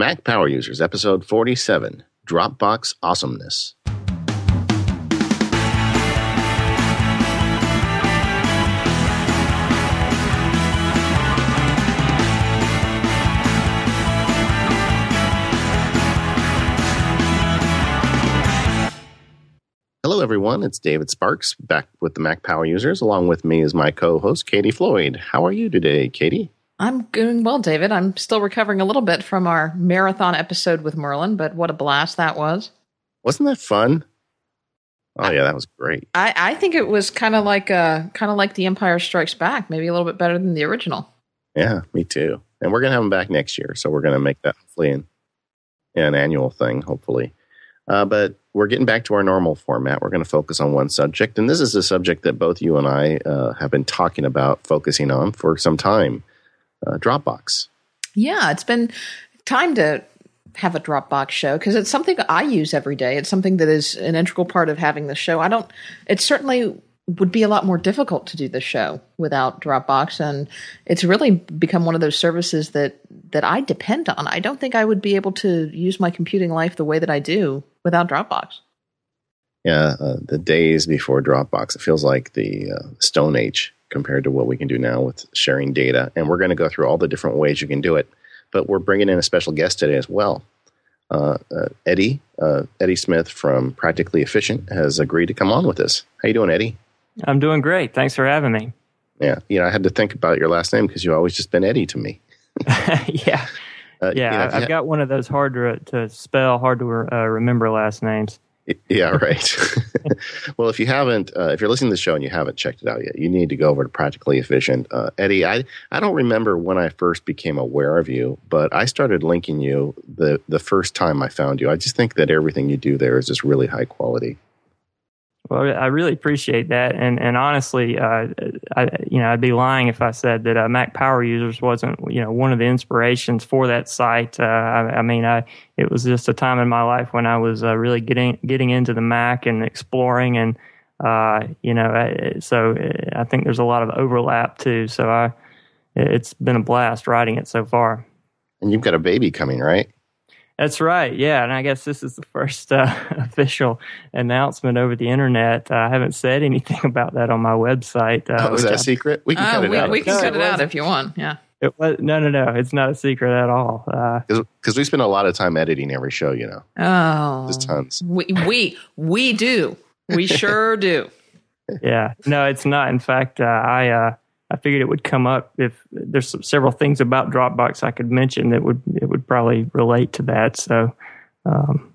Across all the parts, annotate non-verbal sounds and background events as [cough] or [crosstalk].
Mac Power Users, episode 47 Dropbox Awesomeness. Hello, everyone. It's David Sparks back with the Mac Power Users. Along with me is my co host, Katie Floyd. How are you today, Katie? I'm doing well, David. I'm still recovering a little bit from our marathon episode with Merlin, but what a blast that was. Wasn't that fun? Oh yeah, that was great. I, I think it was kind of like uh kind of like The Empire Strikes Back, maybe a little bit better than the original. Yeah, me too. And we're gonna have them back next year, so we're gonna make that hopefully an, an annual thing, hopefully. Uh, but we're getting back to our normal format. We're going to focus on one subject, and this is a subject that both you and I uh, have been talking about focusing on for some time uh, Dropbox. Yeah, it's been time to have a Dropbox show because it's something I use every day. It's something that is an integral part of having the show. I don't, it certainly would be a lot more difficult to do the show without Dropbox. And it's really become one of those services that, that I depend on. I don't think I would be able to use my computing life the way that I do without Dropbox. Yeah, uh, the days before Dropbox, it feels like the uh, Stone Age compared to what we can do now with sharing data. And we're going to go through all the different ways you can do it. But we're bringing in a special guest today as well. Uh, uh, Eddie, uh, Eddie Smith from Practically Efficient has agreed to come on with us. How you doing, Eddie? I'm doing great. Thanks for having me. Yeah, you know, I had to think about your last name because you've always just been Eddie to me. [laughs] yeah, uh, yeah. You know, I've got one of those hard to, to spell, hard to uh, remember last names. Yeah, right. [laughs] well, if you haven't, uh, if you're listening to the show and you haven't checked it out yet, you need to go over to Practically Efficient. Uh, Eddie, I, I don't remember when I first became aware of you, but I started linking you the, the first time I found you. I just think that everything you do there is just really high quality. Well, I really appreciate that, and and honestly, uh, I you know I'd be lying if I said that uh, Mac Power Users wasn't you know one of the inspirations for that site. Uh, I, I, mean, I it was just a time in my life when I was uh, really getting getting into the Mac and exploring, and uh, you know, so I think there's a lot of overlap too. So I, it's been a blast writing it so far. And you've got a baby coming, right? That's right. Yeah, and I guess this is the first uh, [laughs] official announcement over the internet. Uh, I haven't said anything [laughs] about that on my website. Uh, oh, is that I, a secret? We can cut it we, out. We can no, cut it out if you want. Yeah. It was, no, no, no. It's not a secret at all. Because uh, we spend a lot of time editing every show, you know. Oh, there's tons. We we we do. We [laughs] sure do. Yeah. No, it's not. In fact, uh, I uh, I figured it would come up if there's several things about Dropbox I could mention that would it would probably relate to that. So, um,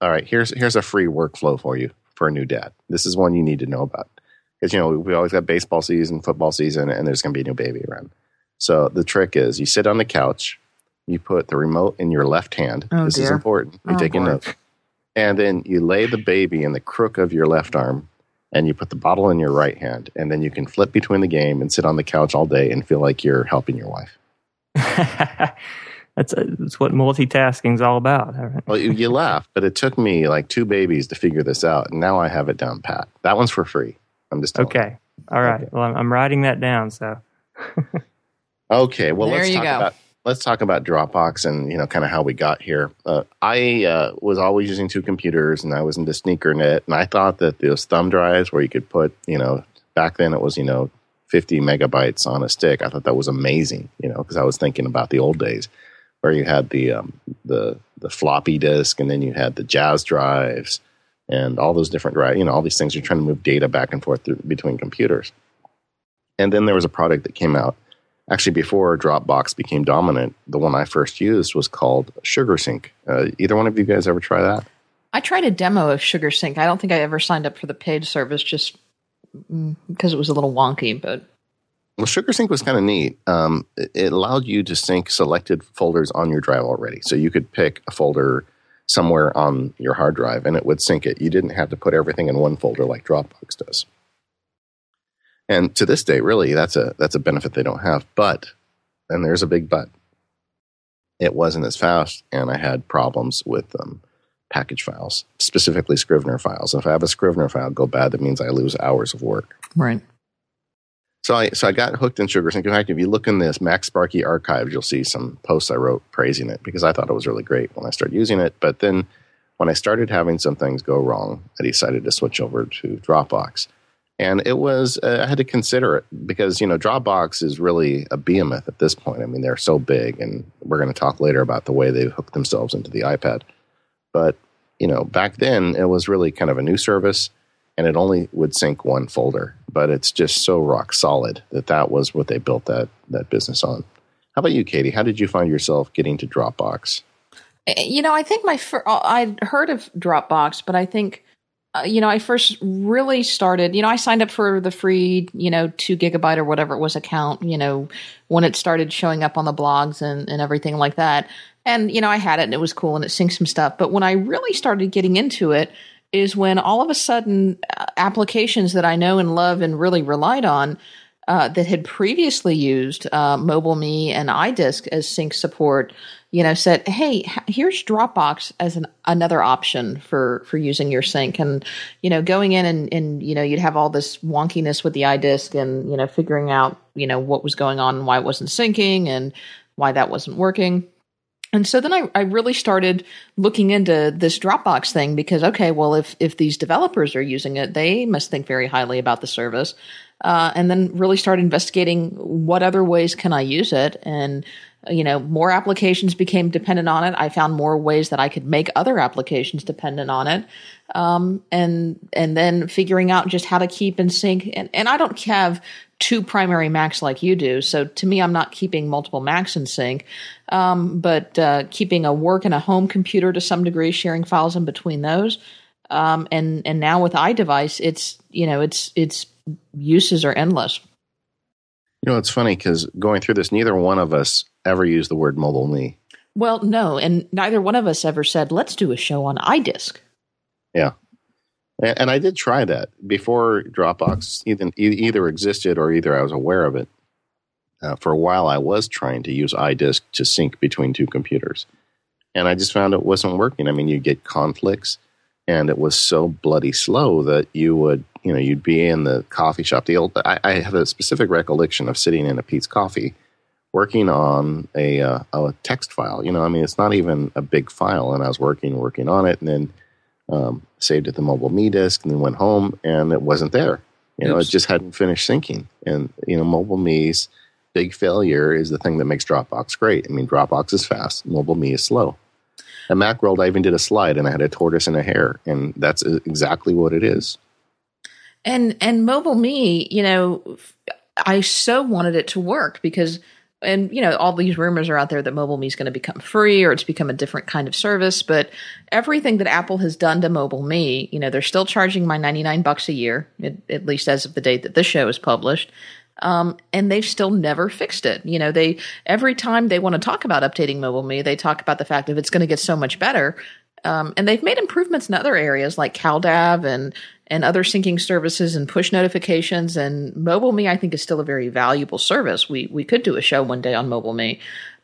all right, here's here's a free workflow for you for a new dad. This is one you need to know about because you know we always got baseball season, football season, and there's going to be a new baby around. So the trick is you sit on the couch, you put the remote in your left hand. Oh, this dear. is important. You oh, take a note, and then you lay the baby in the crook of your left arm and you put the bottle in your right hand, and then you can flip between the game and sit on the couch all day and feel like you're helping your wife. [laughs] that's, uh, that's what multitasking is all about. well, you, you [laughs] laugh, but it took me like two babies to figure this out, and now I have it down pat. That one's for free. I'm just okay. You. All right. Okay. Well, I'm, I'm writing that down. So. [laughs] okay. Well, there let's talk go. about let's talk about Dropbox and you know kind of how we got here. Uh, I uh, was always using two computers, and I was into SneakerNet, and I thought that those thumb drives where you could put you know back then it was you know 50 megabytes on a stick. I thought that was amazing, you know, because I was thinking about the old days where you had the um, the the floppy disk, and then you had the Jaz drives, and all those different drives. You know, all these things. You're trying to move data back and forth through, between computers. And then there was a product that came out actually before Dropbox became dominant, the one I first used was called SugarSync. Uh, either one of you guys ever try that? I tried a demo of SugarSync. I don't think I ever signed up for the paid service just because it was a little wonky, but well, SugarSync was kind of neat. Um, it allowed you to sync selected folders on your drive already. So you could pick a folder somewhere on your hard drive and it would sync it. You didn't have to put everything in one folder like Dropbox does. And to this day, really, that's a that's a benefit they don't have. But, and there's a big but. It wasn't as fast, and I had problems with um, package files, specifically Scrivener files. If I have a Scrivener file go bad, that means I lose hours of work. Right. So I so I got hooked in SugarSync. In fact, if you look in this MacSparky archives, you'll see some posts I wrote praising it because I thought it was really great when I started using it. But then when I started having some things go wrong, I decided to switch over to Dropbox. And it was uh, I had to consider it because you know Dropbox is really a behemoth at this point. I mean they're so big, and we're going to talk later about the way they've hooked themselves into the iPad. But you know back then it was really kind of a new service and it only would sync one folder. But it's just so rock solid that that was what they built that that business on. How about you, Katie? How did you find yourself getting to Dropbox? Eh, you know, I think my fir- I'd heard of Dropbox, but I think uh, you know I first really started. You know, I signed up for the free, you know, two gigabyte or whatever it was account. You know, when it started showing up on the blogs and and everything like that. And you know, I had it and it was cool and it synced some stuff. But when I really started getting into it, is when all of a sudden uh, applications that I know and love and really relied on uh, that had previously used uh, MobileMe and iDisk as sync support, you know, said, "Hey, here's Dropbox as an, another option for for using your sync." And you know, going in and, and you know, you'd have all this wonkiness with the iDisk and you know, figuring out you know what was going on and why it wasn't syncing and why that wasn't working. And so then I, I really started looking into this Dropbox thing because, okay, well, if, if these developers are using it, they must think very highly about the service. Uh, and then really start investigating what other ways can I use it. And, you know, more applications became dependent on it. I found more ways that I could make other applications dependent on it. Um, and, and then figuring out just how to keep in sync. And, and I don't have two primary Macs like you do. So to me, I'm not keeping multiple Macs in sync, um, but uh, keeping a work and a home computer to some degree, sharing files in between those. Um, and and now with iDevice, it's you know its its uses are endless. You know, it's funny because going through this, neither one of us ever used the word mobile me. Well, no, and neither one of us ever said, "Let's do a show on iDisk." Yeah, and I did try that before Dropbox either, either existed or either I was aware of it. Uh, for a while, I was trying to use iDisk to sync between two computers, and I just found it wasn't working. I mean, you get conflicts, and it was so bloody slow that you would, you know, you'd be in the coffee shop. The old, I, I have a specific recollection of sitting in a Peet's Coffee, working on a, uh, a text file. You know, I mean, it's not even a big file, and I was working, working on it, and then um, saved it the Mobile Me disk, and then went home, and it wasn't there. You know, Oops. it just hadn't finished syncing. And you know, MobileMe's big failure is the thing that makes Dropbox great. I mean, Dropbox is fast, mobile me is slow. At Macworld, I even did a slide, and I had a tortoise and a hare, and that's exactly what it is. And and mobile me, you know, I so wanted it to work because and you know all these rumors are out there that MobileMe is going to become free or it's become a different kind of service but everything that apple has done to mobile me you know they're still charging my 99 bucks a year at, at least as of the date that this show is published. Um, and they've still never fixed it. You know they every time they want to talk about updating mobile me they talk about the fact that it's going to get so much better um, and they've made improvements in other areas like CalDAV and and other syncing services and push notifications. And MobileMe, I think, is still a very valuable service. We we could do a show one day on MobileMe,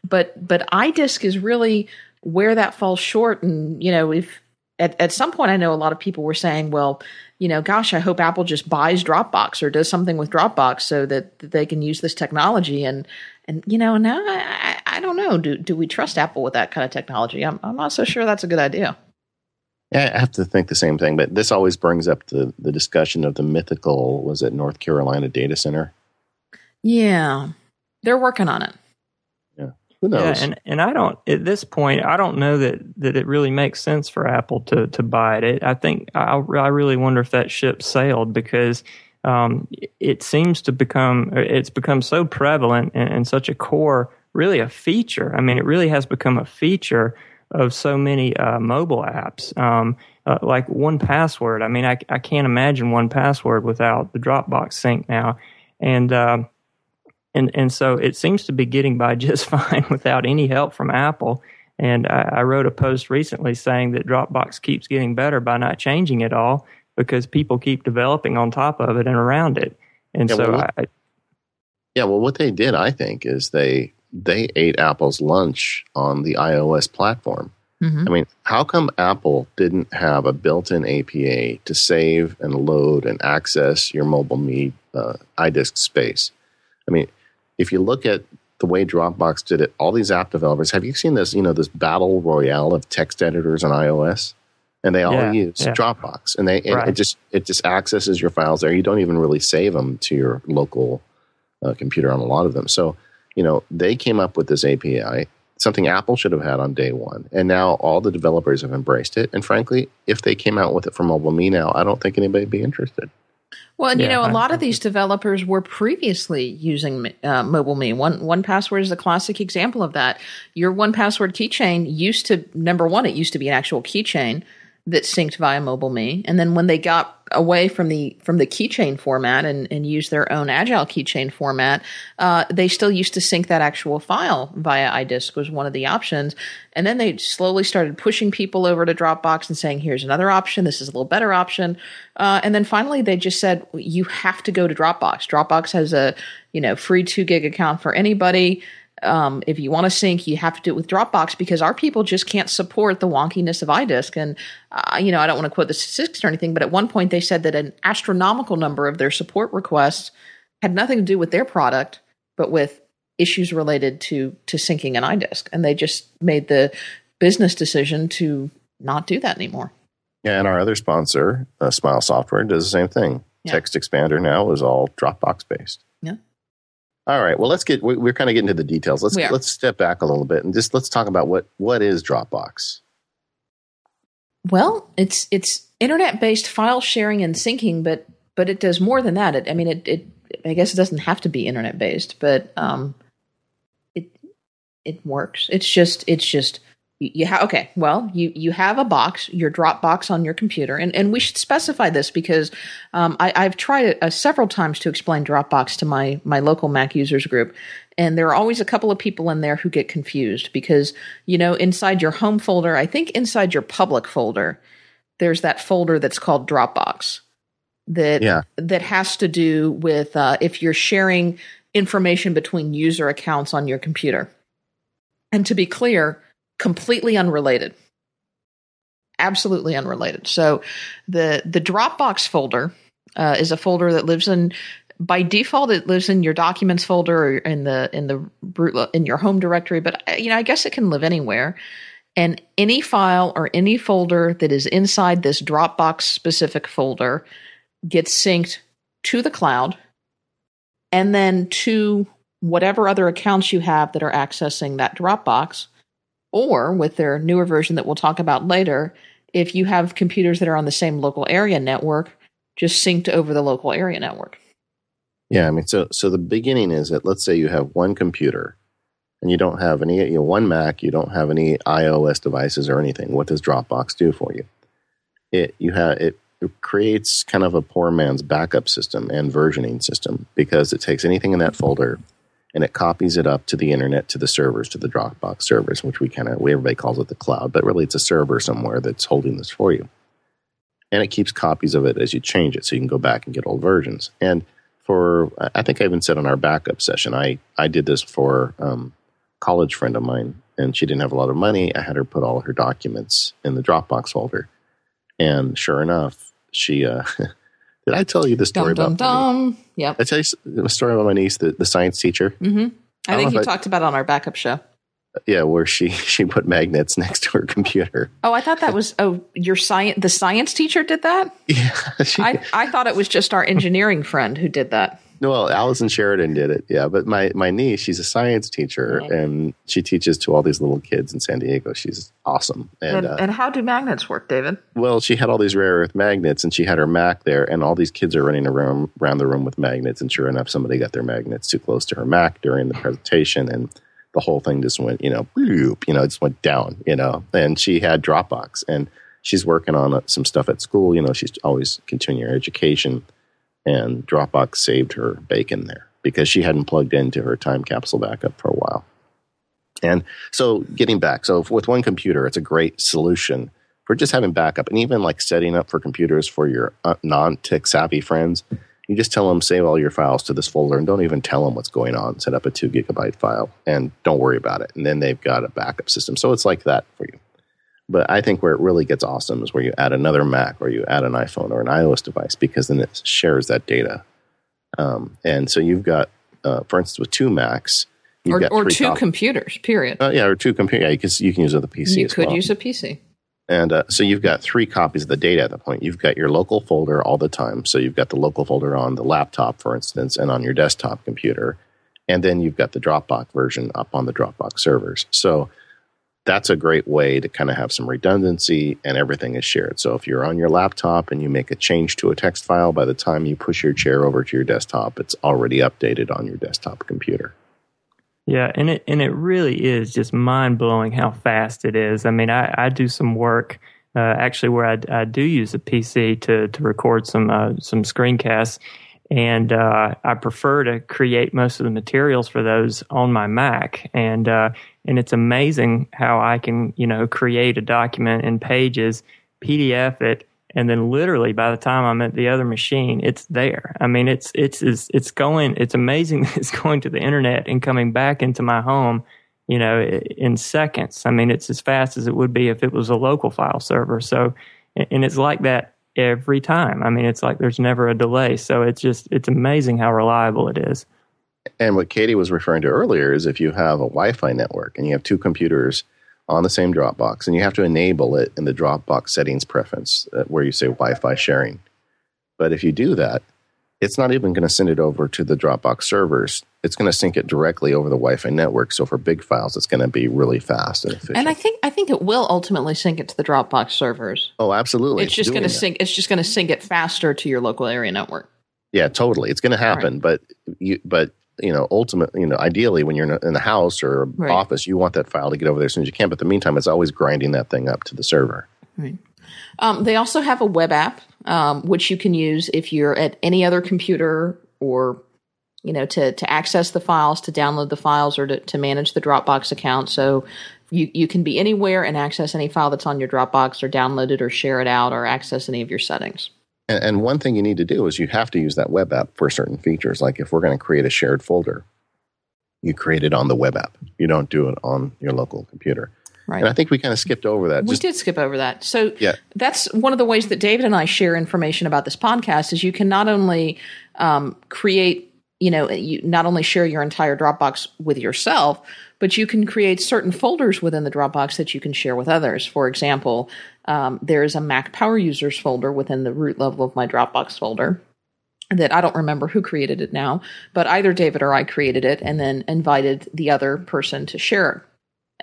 but but iDisk is really where that falls short. And you know, if at at some point, I know a lot of people were saying, well, you know, gosh, I hope Apple just buys Dropbox or does something with Dropbox so that, that they can use this technology. And and you know, now I, I, I don't know. Do do we trust Apple with that kind of technology? I'm I'm not so sure that's a good idea. Yeah, I have to think the same thing, but this always brings up the, the discussion of the mythical, was it North Carolina data center? Yeah, they're working on it. Yeah, who knows? Yeah, and and I don't at this point, I don't know that that it really makes sense for Apple to to buy it. I think I I really wonder if that ship sailed because. Um, it seems to become it's become so prevalent and, and such a core, really a feature. I mean, it really has become a feature of so many uh, mobile apps. Um, uh, like 1Password. I mean, I, I can't imagine 1Password without the Dropbox sync now, and uh, and and so it seems to be getting by [laughs] just fine without any help from Apple. And I, I wrote a post recently saying that Dropbox keeps getting better by not changing it all because people keep developing on top of it and around it. And yeah, so, well, I, yeah, well, what they did, I think, is they they ate Apple's lunch on the iOS platform. I mean, how come Apple didn't have a built-in API to save and load and access your mobile me uh, iDisk space? I mean, if you look at the way Dropbox did it, all these app developers, have you seen this, you know, this battle royale of text editors on iOS? And they all Yeah, use yeah. Dropbox. And they and Right. it just it just accesses your files there. You don't even really save them to your local uh, computer on a lot of them. So, you know, they came up with this API, something Apple should have had on day one. And now all the developers have embraced it. And frankly, if they came out with it for mobile me now, I don't think anybody would be interested. Well, and you Yeah, know, a I- lot of these developers were previously using uh, Mobile Me. One 1Password is a classic example of that. Your 1Password keychain used to number one, it used to be an actual keychain that synced via Mobile Me, and then when they got away from the from the keychain format and, and used their own agile keychain format, uh, they still used to sync that actual file via iDisk was one of the options, and then they slowly started pushing people over to Dropbox and saying, "Here's another option. This is a little better option," uh, and then finally they just said, "You have to go to Dropbox. Dropbox has a you know free two gig account for anybody." Um, if you want to sync, you have to do it with Dropbox because our people just can't support the wonkiness of iDisk. And uh, you know, I don't want to quote the statistics or anything, but at one point they said that an astronomical number of their support requests had nothing to do with their product, but with issues related to to syncing an iDisk, and they just made the business decision to not do that anymore. Yeah, and our other sponsor, uh, Smile Software, does the same thing. Yeah. Text Expander now is all Dropbox based. All right. Well, let's get. we- We're kind of getting to the details. Let's let's step back a little bit and just let's talk about what what is Dropbox. Well, it's it's internet based file sharing and syncing, but but it does more than that. It, I mean, it, it I guess it doesn't have to be internet based, but um, it it works. It's just it's just you, have okay. Well, you you have a box, your Dropbox on your computer, and and we should specify this because um, I, I've tried it uh, several times to explain Dropbox to my my local Mac users group, and there are always a couple of people in there who get confused because you know inside your home folder, I think inside your public folder, there's that folder that's called Dropbox that Yeah. that has to do with uh, if you're sharing information between user accounts on your computer. And to be clear, completely unrelated. Absolutely unrelated. So the the Dropbox folder uh, is a folder that lives in by default it lives in your documents folder or in the in the root- in your home directory but uh, you know I guess it can live anywhere and any file or any folder that is inside this Dropbox specific folder gets synced to the cloud and then to whatever other accounts you have that are accessing that Dropbox, or with their newer version that we'll talk about later, if you have computers that are on the same local area network, just synced over the local area network. Yeah, I mean, so so the beginning is that let's say you have one computer, and you don't have any, you know, one Mac, you don't have any iOS devices or anything. What does Dropbox do for you? It you have it, it creates kind of a poor man's backup system and versioning system because it takes anything in that folder and it copies it up to the internet to the servers to the Dropbox servers, which we kind of everybody calls it the cloud, but really it's a server somewhere that's holding this for you. And it keeps copies of it as you change it, so you can go back and get old versions. And for I- I think I even said on our backup session, I I did this for um, college friend of mine, and she didn't have a lot of money. I had her put all her documents in the Dropbox folder, and sure enough, she. Uh, [laughs] did I tell you the story Dum dum about? niece? dum. Yep. I tell you the story about my niece, the, the science teacher. hmm I I think you I- talked about it on our backup show. Yeah, where she [laughs] she put magnets next to her computer. Oh, I thought that was oh your science. The science teacher did that. [laughs] Yeah, she, I I thought it was just our engineering friend who did that. Well, Allison Sheridan did it. Yeah, but my my niece, she's a science teacher, Right. and she teaches to all these little kids in San Diego. She's awesome, and, And, uh, and how do magnets work, David? well, she had all these rare earth magnets, and she had her Mac there, and all these kids are running around around the room with magnets. And sure enough, somebody got their magnets too close to her Mac during the presentation, and the whole thing just went, you know, bloop, you know, it just went down, you know. And she had Dropbox, and she's working on uh, some stuff at school. You know, she's always continuing her education, and Dropbox saved her bacon there because she hadn't plugged into her time capsule backup for a while. And so, getting back, so with one computer, it's a great solution for just having backup and even like setting up for computers for your uh, non tech savvy friends. You just tell them, save all your files to this folder and don't even tell them what's going on. Set up a two gigabyte file and don't worry about it. And then they've got a backup system. So it's like that for you. But I think where it really gets awesome is where you add another Mac or you add an iPhone or an iOS device because then it shares that data. Um, and so you've got, uh, for instance, with two Macs, or, or two copies. computers, period. Uh, yeah, or two computers. Yeah, you can, you can use a PC. You could well. use a PC. And uh, so you've got three copies of the data at that point. You've got your local folder all the time. So you've got the local folder on the laptop, for instance, and on your desktop computer. And then you've got the Dropbox version up on the Dropbox servers. So that's a great way to kind of have some redundancy and everything is shared. So if you're on your laptop and you make a change to a text file, by the time you push your chair over to your desktop, it's already updated on your desktop computer. Yeah, and it and it really is just mind blowing how fast it is. I mean, I, I do some work uh, actually where I, I do use a PC to to record some uh, some screencasts, and uh, I prefer to create most of the materials for those on my Mac. And uh, and it's amazing how I can you know create a document in Pages, PDF it, and then literally by the time I'm at the other machine, it's there. I mean, it's it's it's, it's going. It's amazing. [laughs] It's going to the internet and coming back into my home, you know, in seconds. I mean, it's as fast as it would be if it was a local file server. So, and it's like that every time. I mean, it's like there's never a delay. So it's just it's amazing how reliable it is. And what Katie was referring to earlier is if you have a Wi-Fi network and you have two computers on the same Dropbox, and you have to enable it in the Dropbox settings preference uh, where you say Wi-Fi sharing. But if you do that, it's not even going to send it over to the Dropbox servers. It's going to sync it directly over the Wi-Fi network. So for big files, it's going to be really fast and efficient. And I think I think it will ultimately sync it to the Dropbox servers. Oh, absolutely! It's, it's just going to sync. It's just going to sync it faster to your local area network. Yeah, totally. It's going to happen, right. but you but you know, ultimately, you know, ideally when you're in the house or right. office, you want that file to get over there as soon as you can. But the meantime, it's always grinding that thing up to the server. Right. Um, they also have a web app, um, which you can use if you're at any other computer or, you know, to, to access the files, to download the files, or to, to manage the Dropbox account. So you, you can be anywhere and access any file that's on your Dropbox or download it or share it out or access any of your settings. And, and one thing you need to do is you have to use that web app for certain features. Like if we're going to create a shared folder, you create it on the web app. You don't do it on your local computer. Right. And I think we kind of skipped over that. We Just, did skip over that. So yeah. that's one of the ways that David and I share information about this podcast is you can not only um, create, you know, you not only share your entire Dropbox with yourself, but you can create certain folders within the Dropbox that you can share with others. For example, um, there is a Mac Power Users folder within the root level of my Dropbox folder that I don't remember who created it now, but either David or I created it and then invited the other person to share it.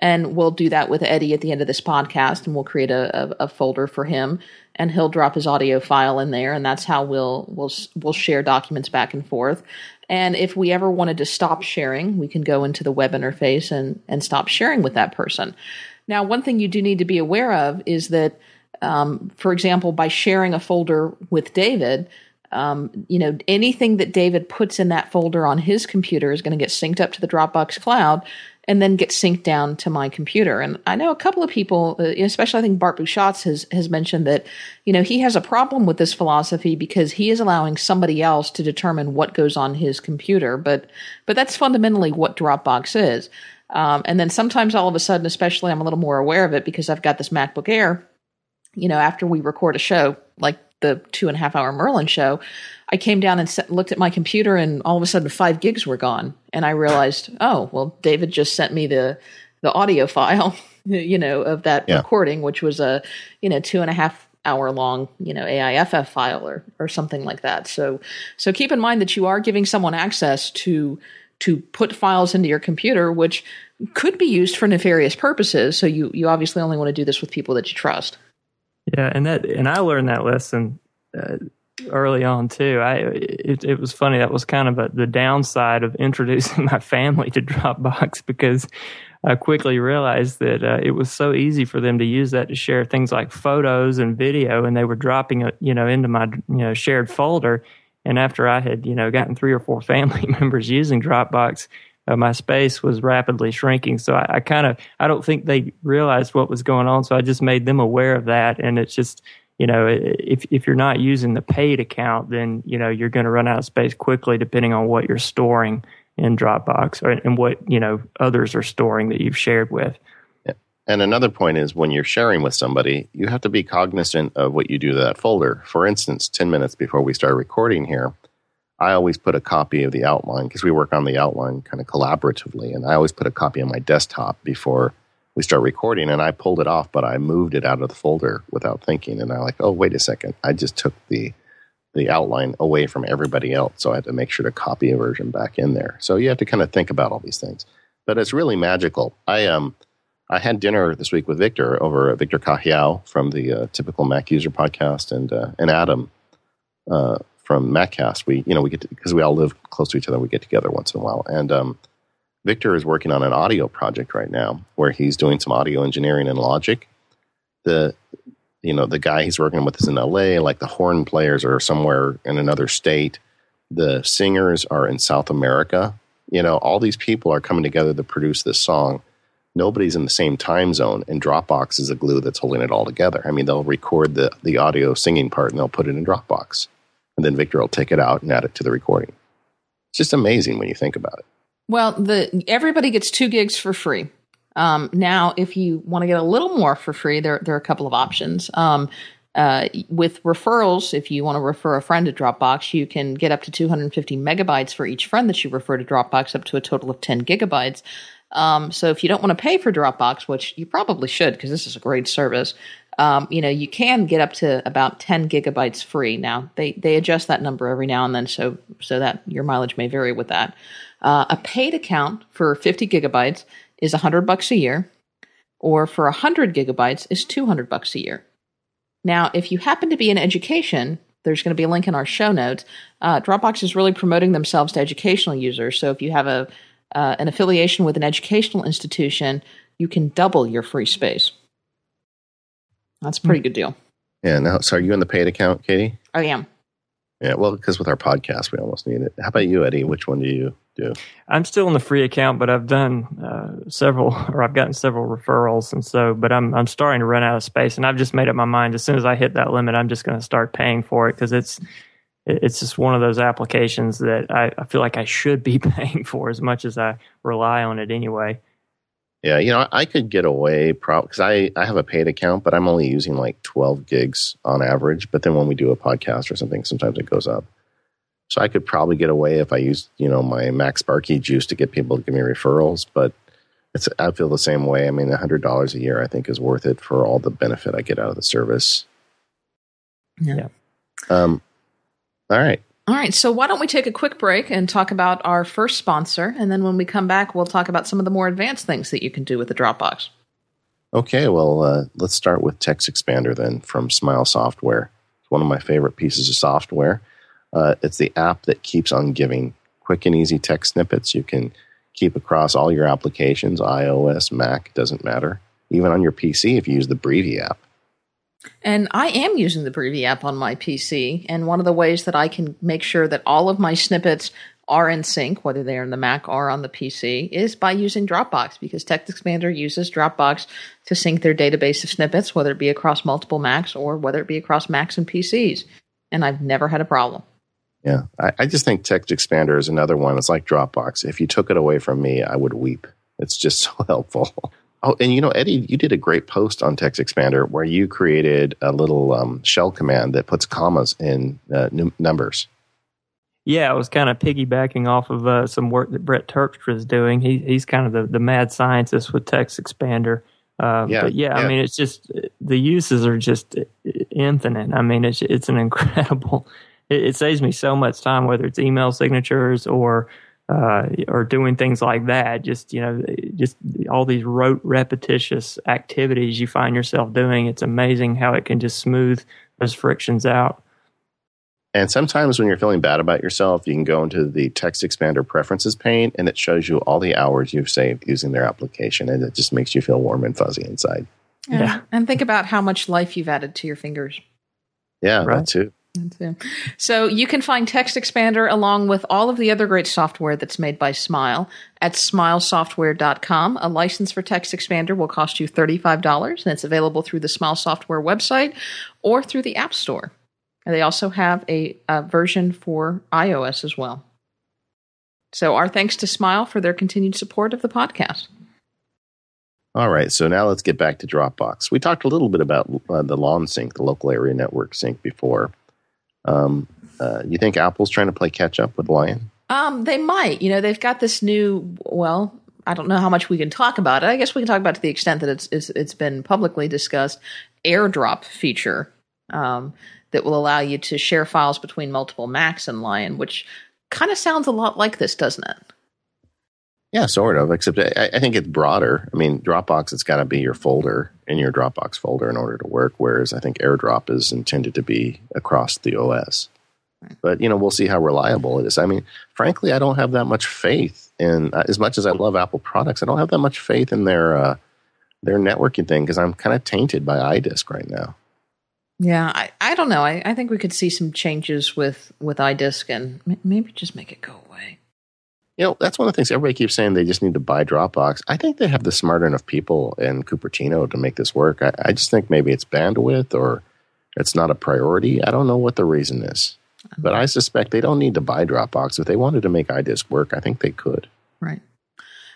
And we'll do that with Eddie at the end of this podcast, and we'll create a, a, a folder for him, and he'll drop his audio file in there, and that's how we'll we'll we'll share documents back and forth. And if we ever wanted to stop sharing, we can go into the web interface and, and stop sharing with that person. Now, one thing you do need to be aware of is that, um, for example, by sharing a folder with David, um, you know, anything that David puts in that folder on his computer is going to get synced up to the Dropbox cloud and then get synced down to my computer. And I know a couple of people, uh, especially I think Bart Busschots has has mentioned that, you know, he has a problem with this philosophy because he is allowing somebody else to determine what goes on his computer. But but that's fundamentally what Dropbox is. Um, and then sometimes all of a sudden, especially I'm a little more aware of it because I've got this MacBook Air. You know, after we record a show like the two and a half hour Merlin show, I came down and set, looked at my computer, and all of a sudden, five gigs were gone, and I realized, oh, well, David just sent me the the audio file, [laughs] you know, of that yeah. recording, which was a you know two and a half hour long, you know, AIFF file or or something like that. So so keep in mind that you are giving someone access to to put files into your computer, which could be used for nefarious purposes. So you you obviously only want to do this with people that you trust. Yeah, and that and I learned that lesson uh, early on too. I it, it was funny. That was kind of a, the downside of introducing [laughs] my family to Dropbox because I quickly realized that uh, it was so easy for them to use that to share things like photos and video, and they were dropping it, you know, into my you know shared folder. And after I had you know gotten three or four [laughs] family members using Dropbox, uh, my space was rapidly shrinking. So I, I kind of I don't think they realized what was going on. So I just made them aware of that, and it's just you know if if you're not using the paid account, then you know you're going to run out of space quickly, depending on what you're storing in Dropbox or and what you know others are storing that you've shared with. And another point is when you're sharing with somebody, you have to be cognizant of what you do to that folder. For instance, 10 minutes before we start recording here, I always put a copy of the outline because we work on the outline kind of collaboratively. And I always put a copy on my desktop before we start recording. And I pulled it off, but I moved it out of the folder without thinking. And I'm like, oh, wait a second. I just took the the outline away from everybody else. So I had to make sure to copy a version back in there. So you have to kind of think about all these things. But it's really magical. I um I had dinner this week with Victor over at Victor Cajiao from the uh, Typical Mac User podcast and uh, and Adam uh, from MacCast. We you know we get because we all live close to each other. We get together once in a while. And um, Victor is working on an audio project right now where he's doing some audio engineering in Logic. The you know the guy he's working with is in L.A. Like the horn players are somewhere in another state. The singers are in South America. You know all these people are coming together to produce this song nobody's in the same time zone, and Dropbox is the glue that's holding it all together. I mean, they'll record the, the audio singing part and they'll put it in Dropbox. And then Victor will take it out and add it to the recording. It's just amazing when you think about it. Well, the everybody gets two gigs for free. Um, now, if you want to get a little more for free, there, there are a couple of options. Um, uh, with referrals, if you want to refer a friend to Dropbox, you can get up to 250 megabytes for each friend that you refer to Dropbox, up to a total of 10 gigabytes. Um, so if you don't want to pay for Dropbox, which you probably should because this is a great service, um, you know you can get up to about 10 gigabytes free. Now they they adjust that number every now and then, so so that your mileage may vary with that. Uh, a paid account for 50 gigabytes is 100 bucks a year, or for 100 gigabytes is 200 bucks a year. Now, if you happen to be in education, there's going to be a link in our show notes. Uh, Dropbox is really promoting themselves to educational users. So if you have a uh, an affiliation with an educational institution, you can double your free space. That's a pretty good deal. Yeah. Now, so are you in the paid account, Katie? I am. Yeah. Well, because with our podcast, we almost need it. How about you, Eddie? Which one do you do? I'm still in the free account, but I've done uh, several, [laughs] or I've gotten several referrals, and so. But I'm I'm starting to run out of space, and I've just made up my mind. As soon as I hit that limit, I'm just going to start paying for it because it's it's just one of those applications that I, I, feel like I should be [laughs] paying for as much as I rely on it anyway. Yeah, you know, I could get away probably because I, I have a paid account, but I'm only using like 12 gigs on average. But then when we do a podcast or something, sometimes it goes up. So I could probably get away if I used, you know, my MacSparky juice to get people to give me referrals. But it's I feel the same way. I mean, $100 a year I think is worth it for all the benefit I get out of the service. Yeah. Um, all right. All right. So why don't we take a quick break and talk about our first sponsor, and then when we come back, we'll talk about some of the more advanced things that you can do with the Dropbox. Okay. Well, uh, let's start with Text Expander then from Smile Software. It's one of my favorite pieces of software. Uh, it's the app that keeps on giving quick and easy text snippets. You can keep across all your applications, iOS, Mac, doesn't matter. Even on your PC if you use the Breevy app. And I am using the Breevy app on my PC. And one of the ways that I can make sure that all of my snippets are in sync, whether they're in the Mac or on the PC, is by using Dropbox because TextExpander uses Dropbox to sync their database of snippets, whether it be across multiple Macs or whether it be across Macs and PCs. And I've never had a problem. Yeah, I, I just think TextExpander is another one. It's like Dropbox. If you took it away from me, I would weep. It's just [laughs] so helpful. Oh, and you know, Eddie, you did a great post on Text Expander where you created a little um, shell command that puts commas in uh, n- numbers. Yeah, I was kind of piggybacking off of uh, some work that Brett Terpstra is doing. He, he's kind of the, the mad scientist with TextExpander. Uh, yeah, but yeah, yeah, I mean, it's just the uses are just infinite. I mean, it's it's an [laughs] incredible. It, it saves me so much time, whether it's email signatures or uh, or doing things like that. Just you know, just all these rote, repetitious activities you find yourself doing. It's amazing how it can just smooth those frictions out. And sometimes when you're feeling bad about yourself, you can go into the text expander preferences pane and it shows you all the hours you've saved using their application. And it just makes you feel warm and fuzzy inside. Yeah. yeah. And think about how much life you've added to your fingers. Yeah, right. that too. So you can find Text Expander along with all of the other great software that's made by Smile at smilesoftware.com. A license for Text Expander will cost you $35 and it's available through the Smile Software website or through the App Store. And they also have a, a version for iOS as well. So our thanks to Smile for their continued support of the podcast. All right, so now let's get back to Dropbox. We talked a little bit about uh, the LAN sync, the local area network sync before. Um, uh, you think Apple's trying to play catch up with Lion? Um, they might. You know, they've got this new. Well, I don't know how much we can talk about it. I guess we can talk about it to the extent that it's it's, it's been publicly discussed. AirDrop feature um, that will allow you to share files between multiple Macs and Lion, which kind of sounds a lot like this, doesn't it? Yeah, sort of. Except I, I think it's broader. I mean, Dropbox, it's got to be your folder in your Dropbox folder in order to work. Whereas I think AirDrop is intended to be across the OS. But you know, we'll see how reliable it is. I mean, frankly, I don't have that much faith in. Uh, as much as I love Apple products, I don't have that much faith in their uh, their networking thing because I'm kind of tainted by iDisk right now. Yeah, I, I don't know. I, I think we could see some changes with with iDisk and maybe just make it go away. You know, that's one of the things everybody keeps saying they just need to buy Dropbox. I think they have the smart enough people in Cupertino to make this work. I, I just think maybe it's bandwidth or it's not a priority. I don't know what the reason is. But I suspect they don't need to buy Dropbox. If they wanted to make iDisk work, I think they could. Right.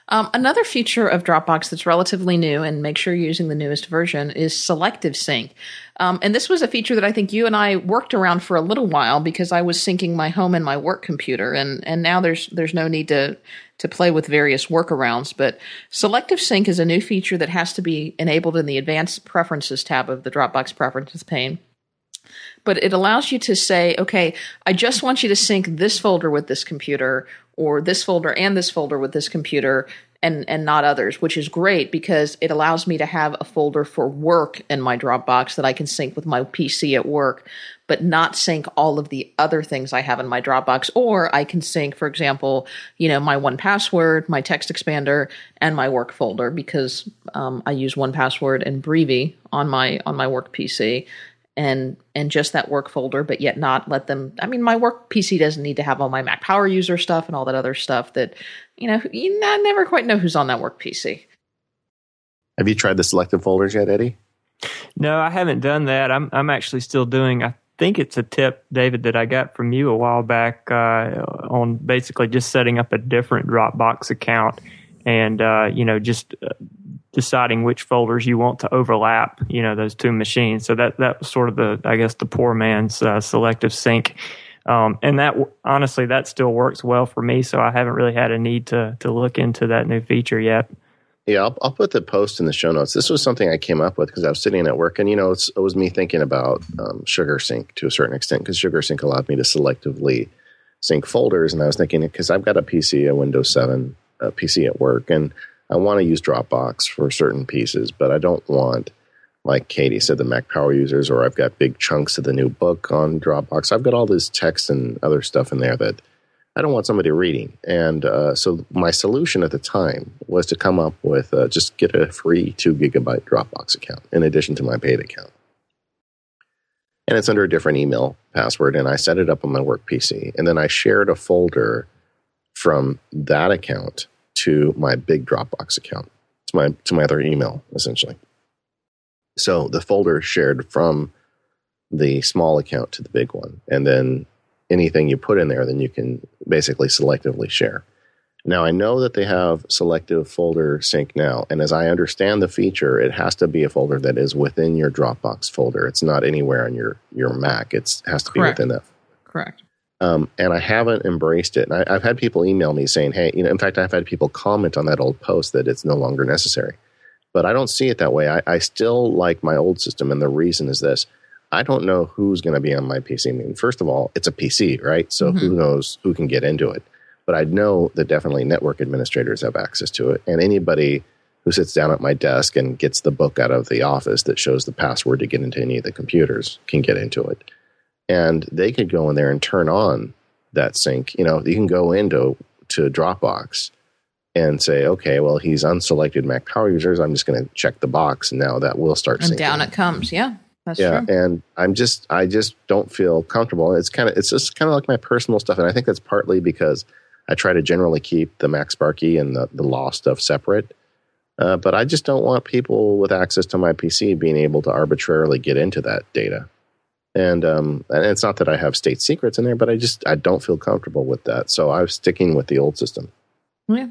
Um, another feature of Dropbox that's relatively new, and make sure you're using the newest version, is selective sync. Um, and this was a feature that I think you and I worked around for a little while because I was syncing my home and my work computer, and and now there's there's no need to to play with various workarounds. But selective sync is a new feature that has to be enabled in the Advanced Preferences tab of the Dropbox Preferences pane but it allows you to say, okay, I just want you to sync this folder with this computer or this folder and this folder with this computer and and not others, which is great because it allows me to have a folder for work in my Dropbox that I can sync with my PC at work, but not sync all of the other things I have in my Dropbox. Or I can sync, for example, you know, my 1Password, my text expander, and my work folder because um, I use 1Password and Breevy on my on my work PC and and just that work folder, but yet not let them. I mean, my work PC doesn't need to have all my Mac Power User stuff and all that other stuff that you know. You I never quite know who's on that work PC. Have you tried the selective folders yet, Eddie? No, I haven't done that. I'm I'm actually still doing. I think it's a tip, David, that I got from you a while back uh, on basically just setting up a different Dropbox account and uh, you know just uh, deciding which folders you want to overlap, you know, those two machines. So that that was sort of the, I guess, the poor man's uh, selective sync. Um, and that honestly, that still works well for me. So I haven't really had a need to to look into that new feature yet. Yeah, I'll, I'll put the post in the show notes. This was something I came up with because I was sitting at work, and you know, it was me thinking about um, Sugar Sync to a certain extent because Sugar Sync allowed me to selectively sync folders, and I was thinking because I've got a PC, a Windows Seven a PC at work, and I want to use Dropbox for certain pieces, but I don't want, like Katie said, the Mac Power users, or I've got big chunks of the new book on Dropbox. I've got all this text and other stuff in there that I don't want somebody reading. And uh, so my solution at the time was to come up with uh, just get a free two gigabyte Dropbox account in addition to my paid account. And it's under a different email password, and I set it up on my work PC. And then I shared a folder from that account to my big Dropbox account, to my to my other email, essentially. So the folder shared from the small account to the big one, and then anything you put in there, then you can basically selectively share. Now I know that they have selective folder sync now, and as I understand the feature, it has to be a folder that is within your Dropbox folder. It's not anywhere on your your Mac. It has to Correct. be within that. Correct. Um, and I haven't embraced it. And I, have had people email me saying, "Hey, you know," in fact, I've had people comment on that old post that it's no longer necessary. But I don't see it that way. I, I still like my old system, and the reason is this: I don't know who's going to be on my PC. I mean, first of all, it's a PC, right? So mm-hmm. who knows who can get into it? But I know that definitely network administrators have access to it, and anybody who sits down at my desk and gets the book out of the office that shows the password to get into any of the computers can get into it and they could go in there and turn on that sync. You know, you can go into to Dropbox and say, okay, well, he's unselected Mac Power users. I'm just going to check the box, and now that will start. And syncing. down it comes. Yeah, that's yeah. True. And I'm just, I just don't feel comfortable. It's kind of, it's just kind of like my personal stuff, and I think that's partly because I try to generally keep the Mac Sparky and the, the law stuff separate. Uh, but I just don't want people with access to my PC being able to arbitrarily get into that data and um, and it's not that I have state secrets in there, but I just I don't feel comfortable with that. So I was sticking with the old system. Yeah.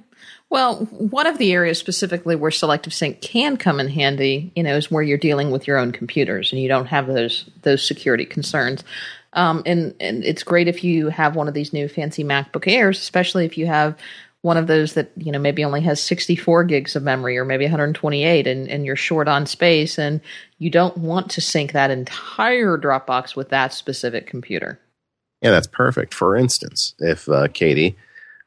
Well, one of the areas specifically where selective sync can come in handy, you know, is where you're dealing with your own computers and you don't have those those security concerns. Um, and and it's great if you have one of these new fancy MacBook Airs, especially if you have one of those that you know maybe only has 64 gigs of memory or maybe 128 and, and you're short on space and you don't want to sync that entire dropbox with that specific computer. Yeah that's perfect. For instance if uh, katie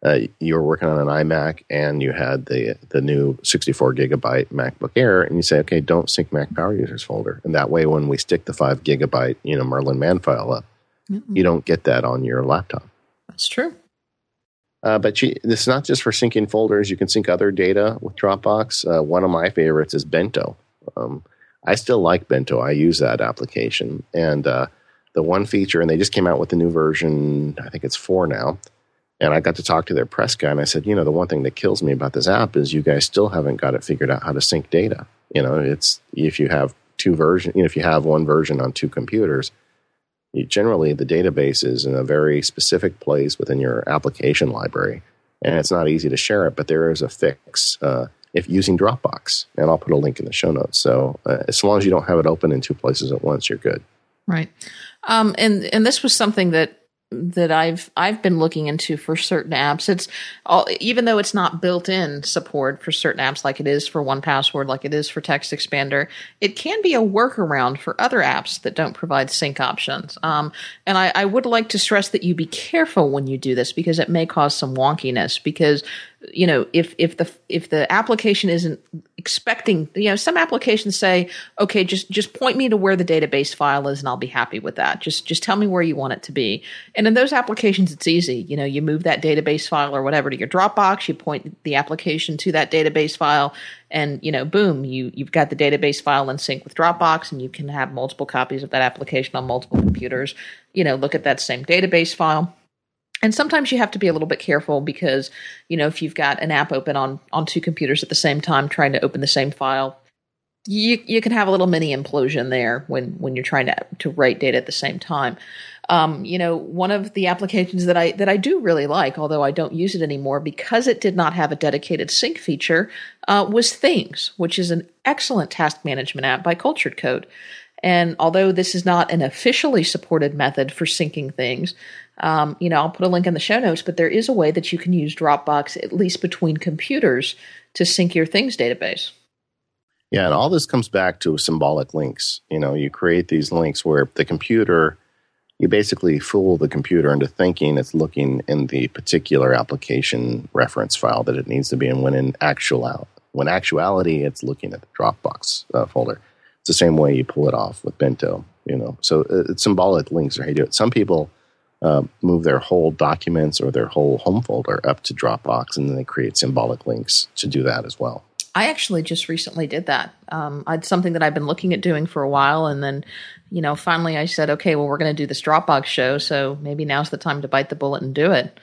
uh, you were working on an imac and you had the the new 64 gigabyte macbook air and you say okay don't sync mac power users folder. And that way when we stick the 5 gigabyte you know Merlin Mann file up mm-hmm. you don't get that on your laptop. That's true uh, but this is not just for syncing folders. You can sync other data with Dropbox. Uh, one of my favorites is Bento. Um, I still like Bento. I use that application. And uh, the one feature, and they just came out with the new version, I think it's four now. And I got to talk to their press guy, and I said, you know, the one thing that kills me about this app is you guys still haven't got it figured out how to sync data. You know, it's if you have two versions, you know, if you have one version on two computers, generally the database is in a very specific place within your application library and it's not easy to share it but there is a fix uh, if using dropbox and i'll put a link in the show notes. So uh, as long as you don't have it open in two places at once you're good. Right. Um, and and this was something that that I've I've been looking into for certain apps. It's all, even though it's not built in support for certain apps like it is for 1Password, like it is for Text Expander, it can be a workaround for other apps that don't provide sync options. Um, and I, I would like to stress that you be careful when you do this because it may cause some wonkiness. Because you know if if the if the application isn't expecting you know some applications say okay just just point me to where the database file is and I'll be happy with that. Just just tell me where you want it to be. And in those applications it's easy. You know you move that database file or whatever to your Dropbox you point the application to that database file and you know boom you you've got the database file in sync with Dropbox and you can have multiple copies of that application on multiple computers. You know look at that same database file and sometimes you have to be a little bit careful because you know if you've got an app open on on two computers at the same time trying to open the same file you you can have a little mini implosion there when when you're trying to to write data at the same time. Um, you know one of the applications that i that i do really like although i don't use it anymore because it did not have a dedicated sync feature uh, was things which is an excellent task management app by cultured code. And although this is not an officially supported method for syncing things, um, you know, I'll put a link in the show notes, but there is a way that you can use Dropbox at least between computers to sync your things database. Yeah, and all this comes back to symbolic links. You know, you create these links where the computer, you basically fool the computer into thinking it's looking in the particular application reference file that it needs to be in. When in actual when actuality, it's looking at the Dropbox uh, folder. It's the same way you pull it off with Bento. You know, so uh, symbolic links are how you do it. Some people uh, move their whole documents or their whole home folder up to Dropbox, and then they create symbolic links to do that as well. I actually just recently did that. Um, it's something that I've been looking at doing for a while, and then, you know, finally I said, okay, well, we're going to do this Dropbox show, so maybe now's the time to bite the bullet and do it.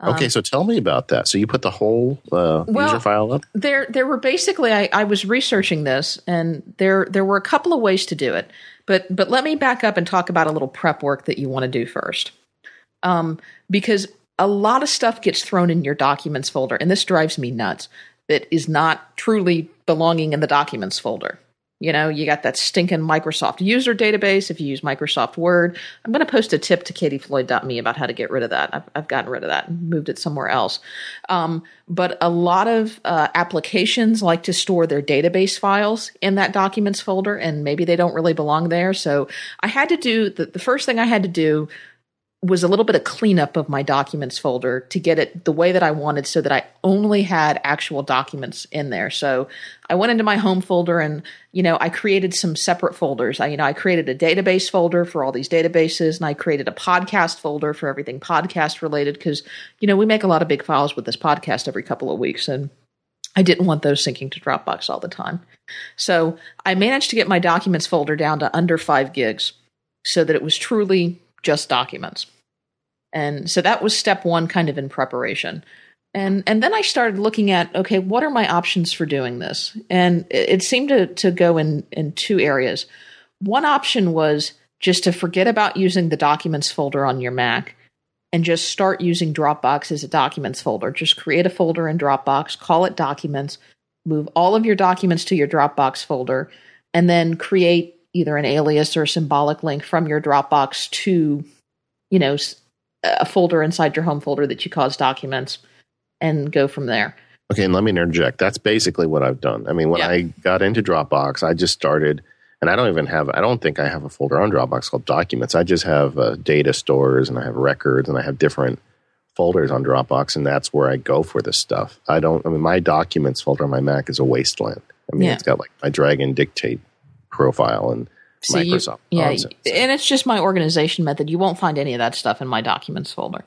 Um, okay, so tell me about that. So you put the whole uh, well, user file up? There, there were basically. I, I was researching this, and there, there were a couple of ways to do it. But, but let me back up and talk about a little prep work that you want to do first um, because a lot of stuff gets thrown in your documents folder, and this drives me nuts. That is not truly belonging in the documents folder. You know, you got that stinking Microsoft user database. If you use Microsoft Word, I'm going to post a tip to katiefloyd.me about how to get rid of that. I've, I've gotten rid of that and moved it somewhere else. Um, but a lot of uh, applications like to store their database files in that documents folder, and maybe they don't really belong there. So I had to do the, the first thing I had to do was a little bit of cleanup of my documents folder to get it the way that I wanted so that I only had actual documents in there. So I went into my home folder and, you know, I created some separate folders. I, you know, I created a database folder for all these databases and I created a podcast folder for everything podcast related because, you know, we make a lot of big files with this podcast every couple of weeks and I didn't want those syncing to Dropbox all the time. So I managed to get my documents folder down to under five gigs so that it was truly just documents. And so that was step one, kind of in preparation. And and then I started looking at okay, what are my options for doing this? And it, it seemed to to go in in two areas. One option was just to forget about using the documents folder on your Mac and just start using Dropbox as a documents folder. Just create a folder in Dropbox, call it documents, move all of your documents to your Dropbox folder, and then create either an alias or a symbolic link from your Dropbox to, you know, a folder inside your home folder that you cause documents and go from there. Okay, and let me interject. That's basically what I've done. I mean, when yeah. I got into Dropbox, I just started, and I don't even have, I don't think I have a folder on Dropbox called Documents. I just have uh, data stores and I have records and I have different folders on Dropbox, and that's where I go for this stuff. I don't, I mean, my Documents folder on my Mac is a wasteland. I mean, yeah. it's got like my Dragon Dictate profile and See, Microsoft. You, yeah, oh, and it's just my organization method. You won't find any of that stuff in my Documents folder.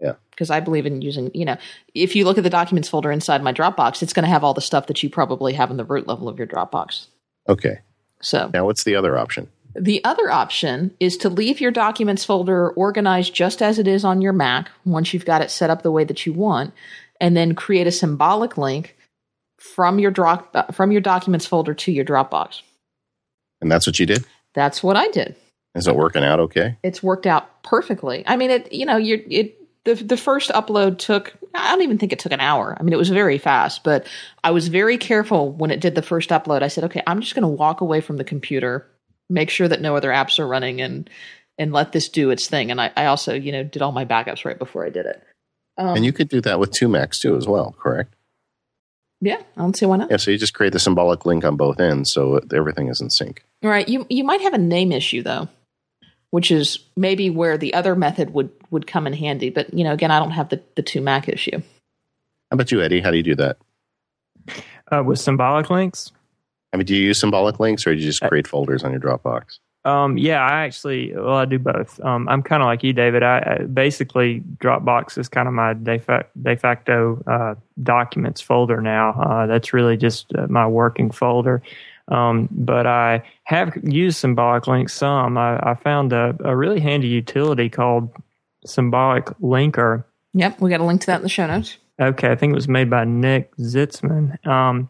Yeah. Because I believe in using, you know, if you look at the documents folder inside my Dropbox, it's going to have all the stuff that you probably have in the root level of your Dropbox. Okay. So now what's the other option? The other option is to leave your documents folder organized just as it is on your Mac once you've got it set up the way that you want, and then create a symbolic link from your drop from your documents folder to your Dropbox. And that's what you did? That's what I did. Is it working out okay? It's worked out perfectly. I mean, it you know, you it the the first upload took I don't even think it took an hour. I mean, it was very fast, but I was very careful when it did the first upload. I said, "Okay, I'm just going to walk away from the computer, make sure that no other apps are running and and let this do its thing." And I, I also, you know, did all my backups right before I did it. Um, and you could do that with two Macs too as well, correct? Yeah, I don't see why not. Yeah, so you just create the symbolic link on both ends so everything is in sync. All right. You you might have a name issue though which is maybe where the other method would would come in handy. But you know, again, I don't have the the two Mac issue. How about you, Eddie? How do you do that? Uh, with symbolic links. I mean, do you use symbolic links, or do you just create uh, folders on your Dropbox? Um, yeah, I actually, well, I do both. Um, I'm kind of like you, David. I, I, basically Dropbox is kind of my de, fa- de facto uh, documents folder now. Uh, that's really just uh, my working folder. Um, but I have used symbolic links some. I, I found a, a, really handy utility called Symbolic Linker. Yep, we got a link to that in the show notes. Okay, I think it was made by Nick Zitzmann. Um,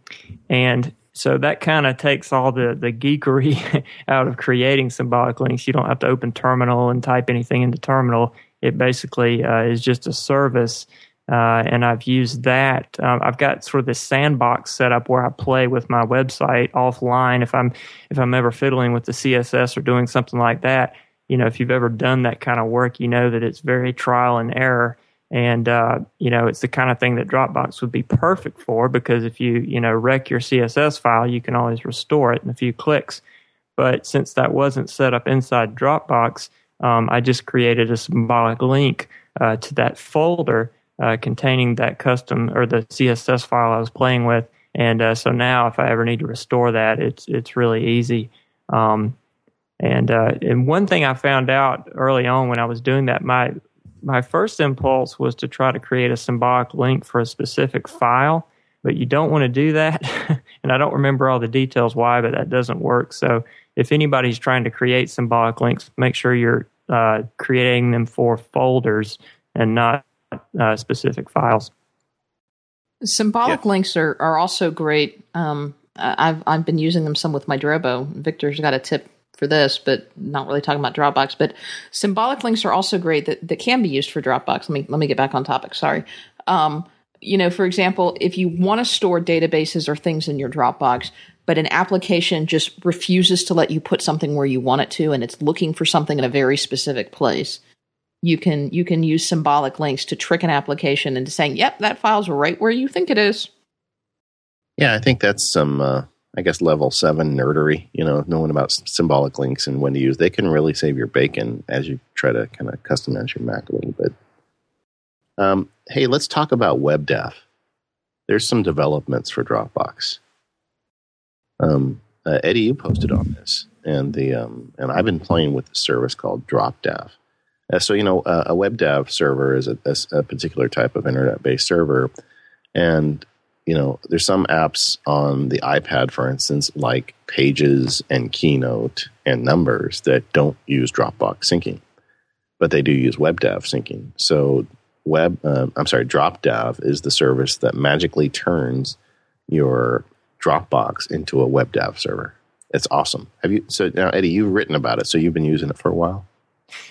and so that kind of takes all the, the geekery [laughs] out of creating symbolic links. You don't have to open terminal and type anything into terminal. It basically uh, is just a service uh, and I've used that. Um, I've got sort of this sandbox set up where I play with my website offline. If I'm if I'm ever fiddling with the CSS or doing something like that, you know, if you've ever done that kind of work, you know that it's very trial and error. And uh, you know, it's the kind of thing that Dropbox would be perfect for because if you you know wreck your CSS file, you can always restore it in a few clicks. But since that wasn't set up inside Dropbox, um, I just created a symbolic link uh, to that folder uh, containing that custom or the CSS file I was playing with. And uh, so now, if I ever need to restore that, it's it's really easy. Um, and uh, and one thing I found out early on when I was doing that, my my first impulse was to try to create a symbolic link for a specific file, but you don't want to do that. [laughs] and I don't remember all the details why, but that doesn't work. So if anybody's trying to create symbolic links, make sure you're uh, creating them for folders and not uh, specific files. Symbolic yeah. links are, are also great. Um, I've I've been using them some with my Drobo. Victor's got a tip for this, but not really talking about Dropbox. But symbolic links are also great that, that can be used for Dropbox. Let me let me get back on topic. Sorry. Um, you know, for example, if you want to store databases or things in your Dropbox, but an application just refuses to let you put something where you want it to, and it's looking for something in a very specific place, you can you can use symbolic links to trick an application into saying, "Yep, that file's right where you think it is." Yeah, I think that's some, uh, I guess, level seven nerdery. You know, knowing about symbolic links and when to use. They can really save your bacon as you try to kind of customize your Mac a little bit. Um, hey, let's talk about WebDAV. There's some developments for Dropbox. Um, uh, Eddie, you posted on this, and the um, and I've been playing with the service called DropDAV. Uh, so, you know, uh, a WebDAV server is a, a, a particular type of internet based server. And, you know, there's some apps on the iPad, for instance, like Pages and Keynote and Numbers that don't use Dropbox syncing, but they do use WebDAV syncing. So, Web, uh, I'm sorry, DropDAV is the service that magically turns your Dropbox into a WebDAV server. It's awesome. Have you? So now, Eddie, you've written about it, so you've been using it for a while.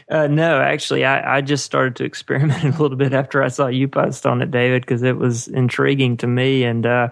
Uh, no, actually, I, I, just started to [laughs] experiment a little bit after I saw you post on it, David, because it was intriguing to me. And uh,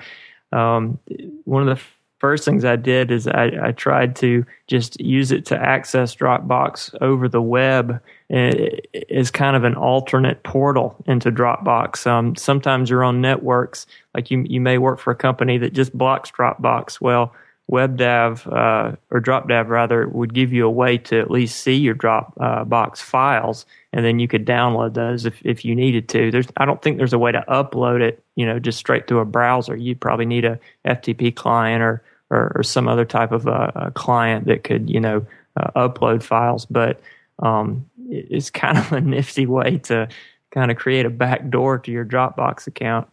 um, one of the first things I did is I, I, tried to just use it to access Dropbox over the web as kind of an alternate portal into Dropbox. Um, sometimes you're on networks, like you you may work for a company that just blocks Dropbox. Well, WebDAV uh, or DropDAV rather would give you a way to at least see your Dropbox uh, files, and then you could download those if, if you needed to. There's I don't think there's a way to upload it, you know, just straight through a browser. You'd probably need a FTP client or or, or some other type of a client that could you know uh, upload files. But um, it's [laughs] kind of a nifty way to kind of create a back door to your Dropbox account.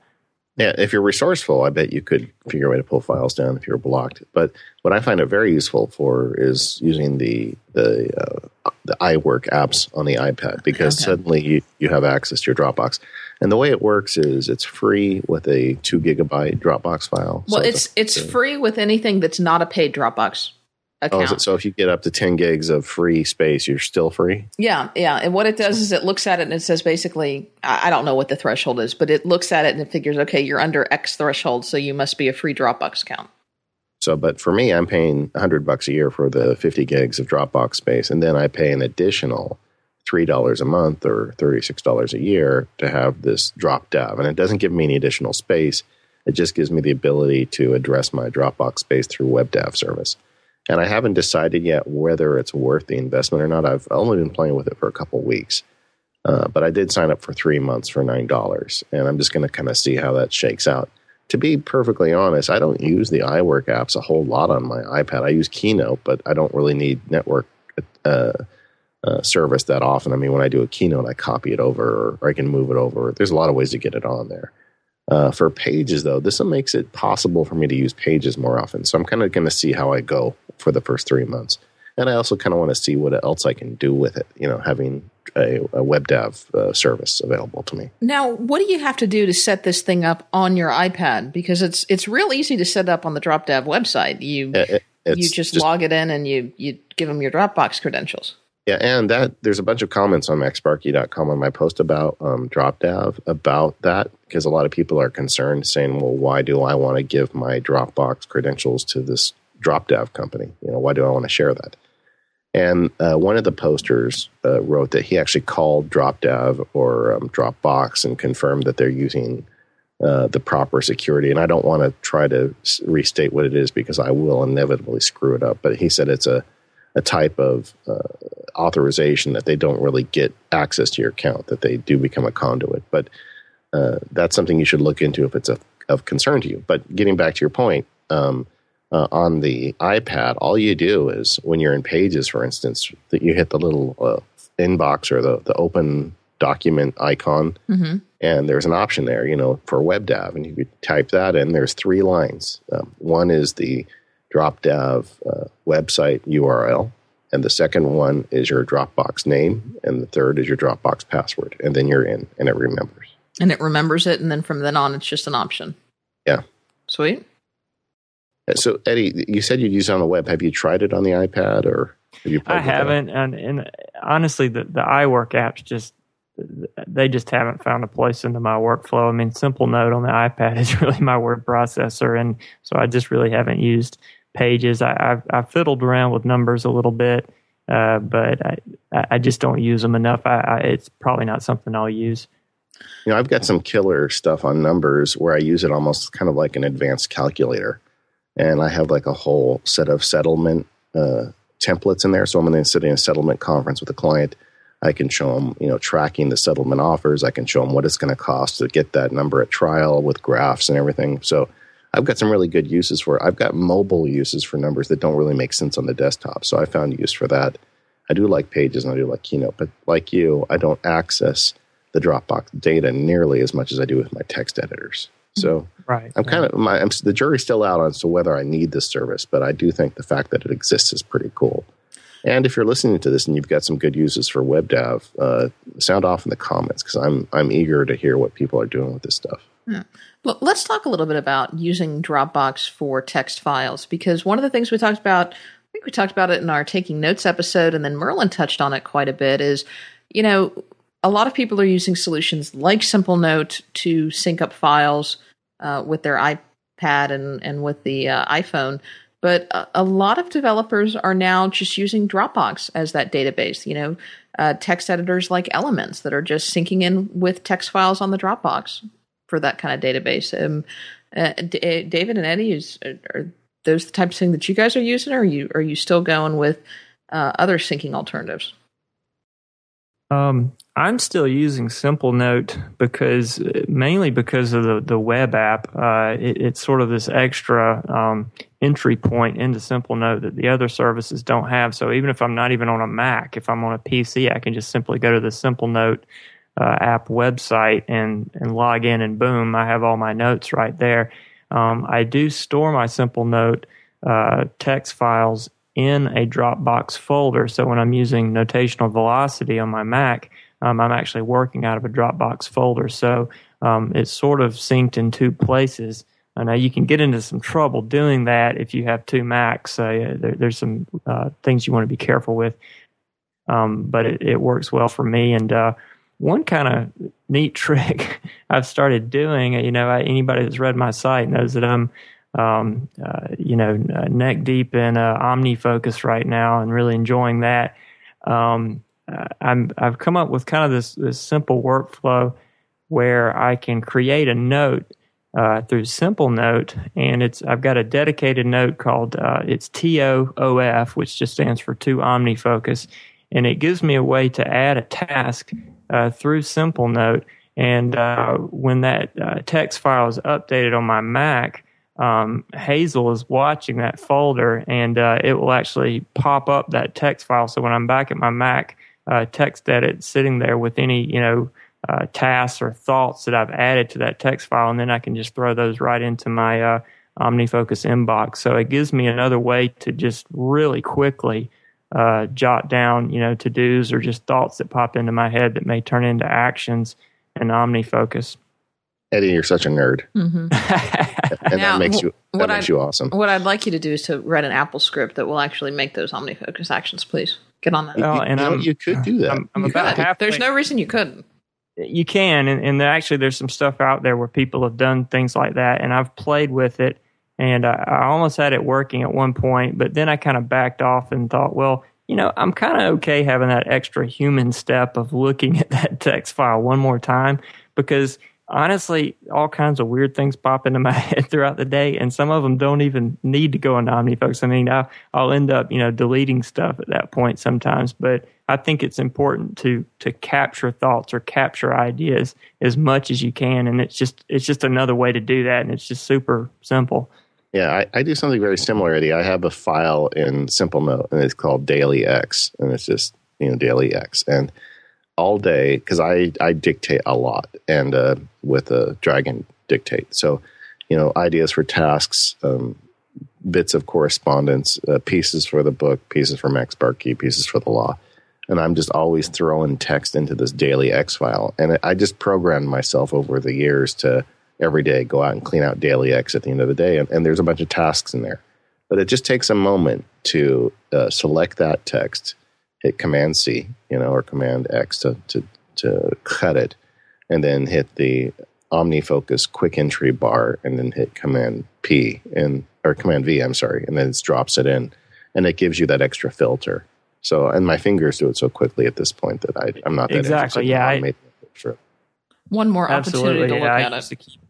Yeah, if you're resourceful, I bet you could figure a way to pull files down if you're blocked. But what I find it very useful for is using the the uh, the iWork apps on the iPad because okay. suddenly you, you have access to your Dropbox. And the way it works is it's free with a two gigabyte Dropbox file. Well, so it's it's, it's free with anything that's not a paid Dropbox Oh, account. Oh, so if you get up to 10 gigs of free space, you're still free? Yeah, yeah. And what it does is it looks at it and it says basically, I don't know what the threshold is, but it looks at it and it figures, okay, you're under X threshold, so you must be a free Dropbox account. So, but for me, I'm paying 100 bucks a year for the 50 gigs of Dropbox space, and then I pay an additional $3 a month or $36 a year to have this DropDAV. And it doesn't give me any additional space. It just gives me the ability to address my Dropbox space through WebDAV service and I haven't decided yet whether it's worth the investment or not. I've only been playing with it for a couple weeks, uh, but I did sign up for three months for nine dollars, and I'm just going to kind of see how that shakes out. To be perfectly honest, I don't use the iWork apps a whole lot on my iPad. I use Keynote, but I don't really need network uh, uh, service that often. I mean, when I do a Keynote, I copy it over, or I can move it over. There's a lot of ways to get it on there. Uh, for pages, though, this makes it possible for me to use pages more often. So I'm kind of going to see how I go for the first three months. And I also kind of want to see what else I can do with it, you know, having a, a WebDAV uh, service available to me. Now, what do you have to do to set this thing up on your iPad? Because it's it's real easy to set up on the DropDAV website. You it, you just, just, log it in and you you give them your Dropbox credentials. Yeah, and that there's a bunch of comments on MacSparky.com on my post about um, DropDAV about that because a lot of people are concerned, saying, "Well, why do I want to give my Dropbox credentials to this DropDAV company? You know, why do I want to share that?" And uh, one of the posters uh, wrote that he actually called DropDAV or um, Dropbox and confirmed that they're using uh, the proper security. And I don't want to try to restate what it is because I will inevitably screw it up. But he said it's a a type of uh, authorization that they don't really get access to your account, that they do become a conduit. But uh, that's something you should look into if it's a, of concern to you. But getting back to your point, um, uh, on the iPad, all you do is when you're in Pages, for instance, that you hit the little uh, inbox or the, the open document icon, mm-hmm. and there's an option there, you know, for WebDAV, and you type that in. There's three lines. Um, one is the DropDAV uh, website URL. And the second one is your Dropbox name. And the third is your Dropbox password. And then you're in and it remembers. And it remembers it. And then from then on, it's just an option. Yeah. Sweet. Uh, so, Eddie, you said you'd use it on the web. Have you tried it on the iPad or have you I haven't. And, and honestly, the, the iWork apps just they just haven't found a place into my workflow. I mean, Simple Note on the iPad is [laughs] really my word processor, and so I just really haven't used pages. I, have I've fiddled around with numbers a little bit, uh, but I, I just don't use them enough. I, I, it's probably not something I'll use. You know, I've got some killer stuff on numbers where I use it almost kind of like an advanced calculator, and I have like a whole set of settlement uh, templates in there. So I'm going to sit in a settlement conference with a client. I can show them, you know, tracking the settlement offers. I can show them what it's going to cost to get that number at trial with graphs and everything. So I've got some really good uses for it. I've got mobile uses for numbers that don't really make sense on the desktop. So I found use for that. I do like Pages and I do like Keynote, but like you, I don't access the Dropbox data nearly as much as I do with my text editors. So right, I'm kind right. of my I'm, the jury's still out on so whether I need this service, but I do think the fact that it exists is pretty cool. And if you're listening to this and you've got some good uses for WebDAV, uh, sound off in the comments because I'm I'm eager to hear what people are doing with this stuff. Well, let's talk a little bit about using Dropbox for text files because one of the things we talked about I think we talked about it in our taking notes episode, and then Merlin touched on it quite a bit. Is you know, a lot of people are using solutions like Simple Note to sync up files uh, with their iPad and and with the uh, iPhone. But a, a, lot of developers are now just using Dropbox as that database. You know, uh, text editors like Elements that are just syncing in with text files on the Dropbox for that kind of database. Um, uh, D- David and Eddie, is are those the types of thing that you guys are using, or are you are you still going with uh, other syncing alternatives? Um, I'm still using Simple Note because mainly because of the, the web app. Uh, it, it's sort of this extra um, entry point into Simple Note that the other services don't have. So even if I'm not even on a Mac, if I'm on a PC, I can just simply go to the Simple Note uh, app website and and log in, and boom, I have all my notes right there. Um, I do store my Simple Note uh, text files in a Dropbox folder. So when I'm using notational velocity on my Mac, um, I'm actually working out of a Dropbox folder. So um, it's sort of synced in two places. I know you can get into some trouble doing that if you have two Macs. Uh, there, there's some uh, things you want to be careful with, um, but it, it, works well for me. And uh, one kind of neat [laughs] trick I've started doing, you know, anybody that's read my site knows that I'm um, uh, you know, uh, neck deep in uh, OmniFocus right now and really enjoying that. Um, uh, I'm, I've come up with kind of this, this simple workflow where I can create a note uh, through Simple Note, and it's I've got a dedicated note called uh, it's TOOF, which just stands for to OmniFocus, and it gives me a way to add a task uh, through Simple Note. And uh, when that uh, text file is updated on my Mac, um, Hazel is watching that folder and uh, it will actually pop up that text file. So when I'm back at my Mac, uh, TextEdit sitting there with any, you know, uh, tasks or thoughts that I've added to that text file, and then I can just throw those right into my OmniFocus inbox. So it gives me another way to just really quickly uh, jot down, you know, to dos or just thoughts that pop into my head that may turn into actions in OmniFocus. Eddie, you're such a nerd, mm-hmm. [laughs] and now, that makes you that makes I'd, you awesome. What I'd like you to do is to write an Apple script that will actually make those OmniFocus actions. Please get on that. Well, and you, know, you could do that. I'm, I'm about halfway. There's no reason you couldn't. You can, and, and actually, there's some stuff out there where people have done things like that, and I've played with it, and I, I almost had it working at one point, but then I kind of backed off and thought, well, you know, I'm kind of okay having that extra human step of looking [laughs] at that text file one more time because honestly, all kinds of weird things pop into [laughs] my head throughout the day, and some of them don't even need to go into OmniFocus. I mean, I, will end up, you know, deleting stuff at that point sometimes, but I think it's important to to capture thoughts or capture ideas as much as you can, and it's just it's just another way to do that, and it's just super simple. Yeah, I, I do something very similar, Eddie. I have a file in Simple Note, and it's called Daily X, and it's just you know Daily X, and all day because I, I dictate a lot and uh, with a dragon dictate. So, you know, ideas for tasks, um, bits of correspondence, uh, pieces for the book, pieces for MacSparky, pieces for the law. And I'm just always throwing text into this daily X file. And I just programmed myself over the years to every day go out and clean out daily X at the end of the day. And, and there's a bunch of tasks in there. But it just takes a moment to uh, select that text hit Command C, you know, or Command X to, to, to cut it, and then hit the OmniFocus quick entry bar, and then hit Command P and or Command V, I'm sorry, and then it drops it in, and it gives you that extra filter. So, and my fingers do it so quickly at this point that I, I'm not that exactly. Yeah, I, sure. One more Absolutely, opportunity to yeah, look I at it. Key- yeah,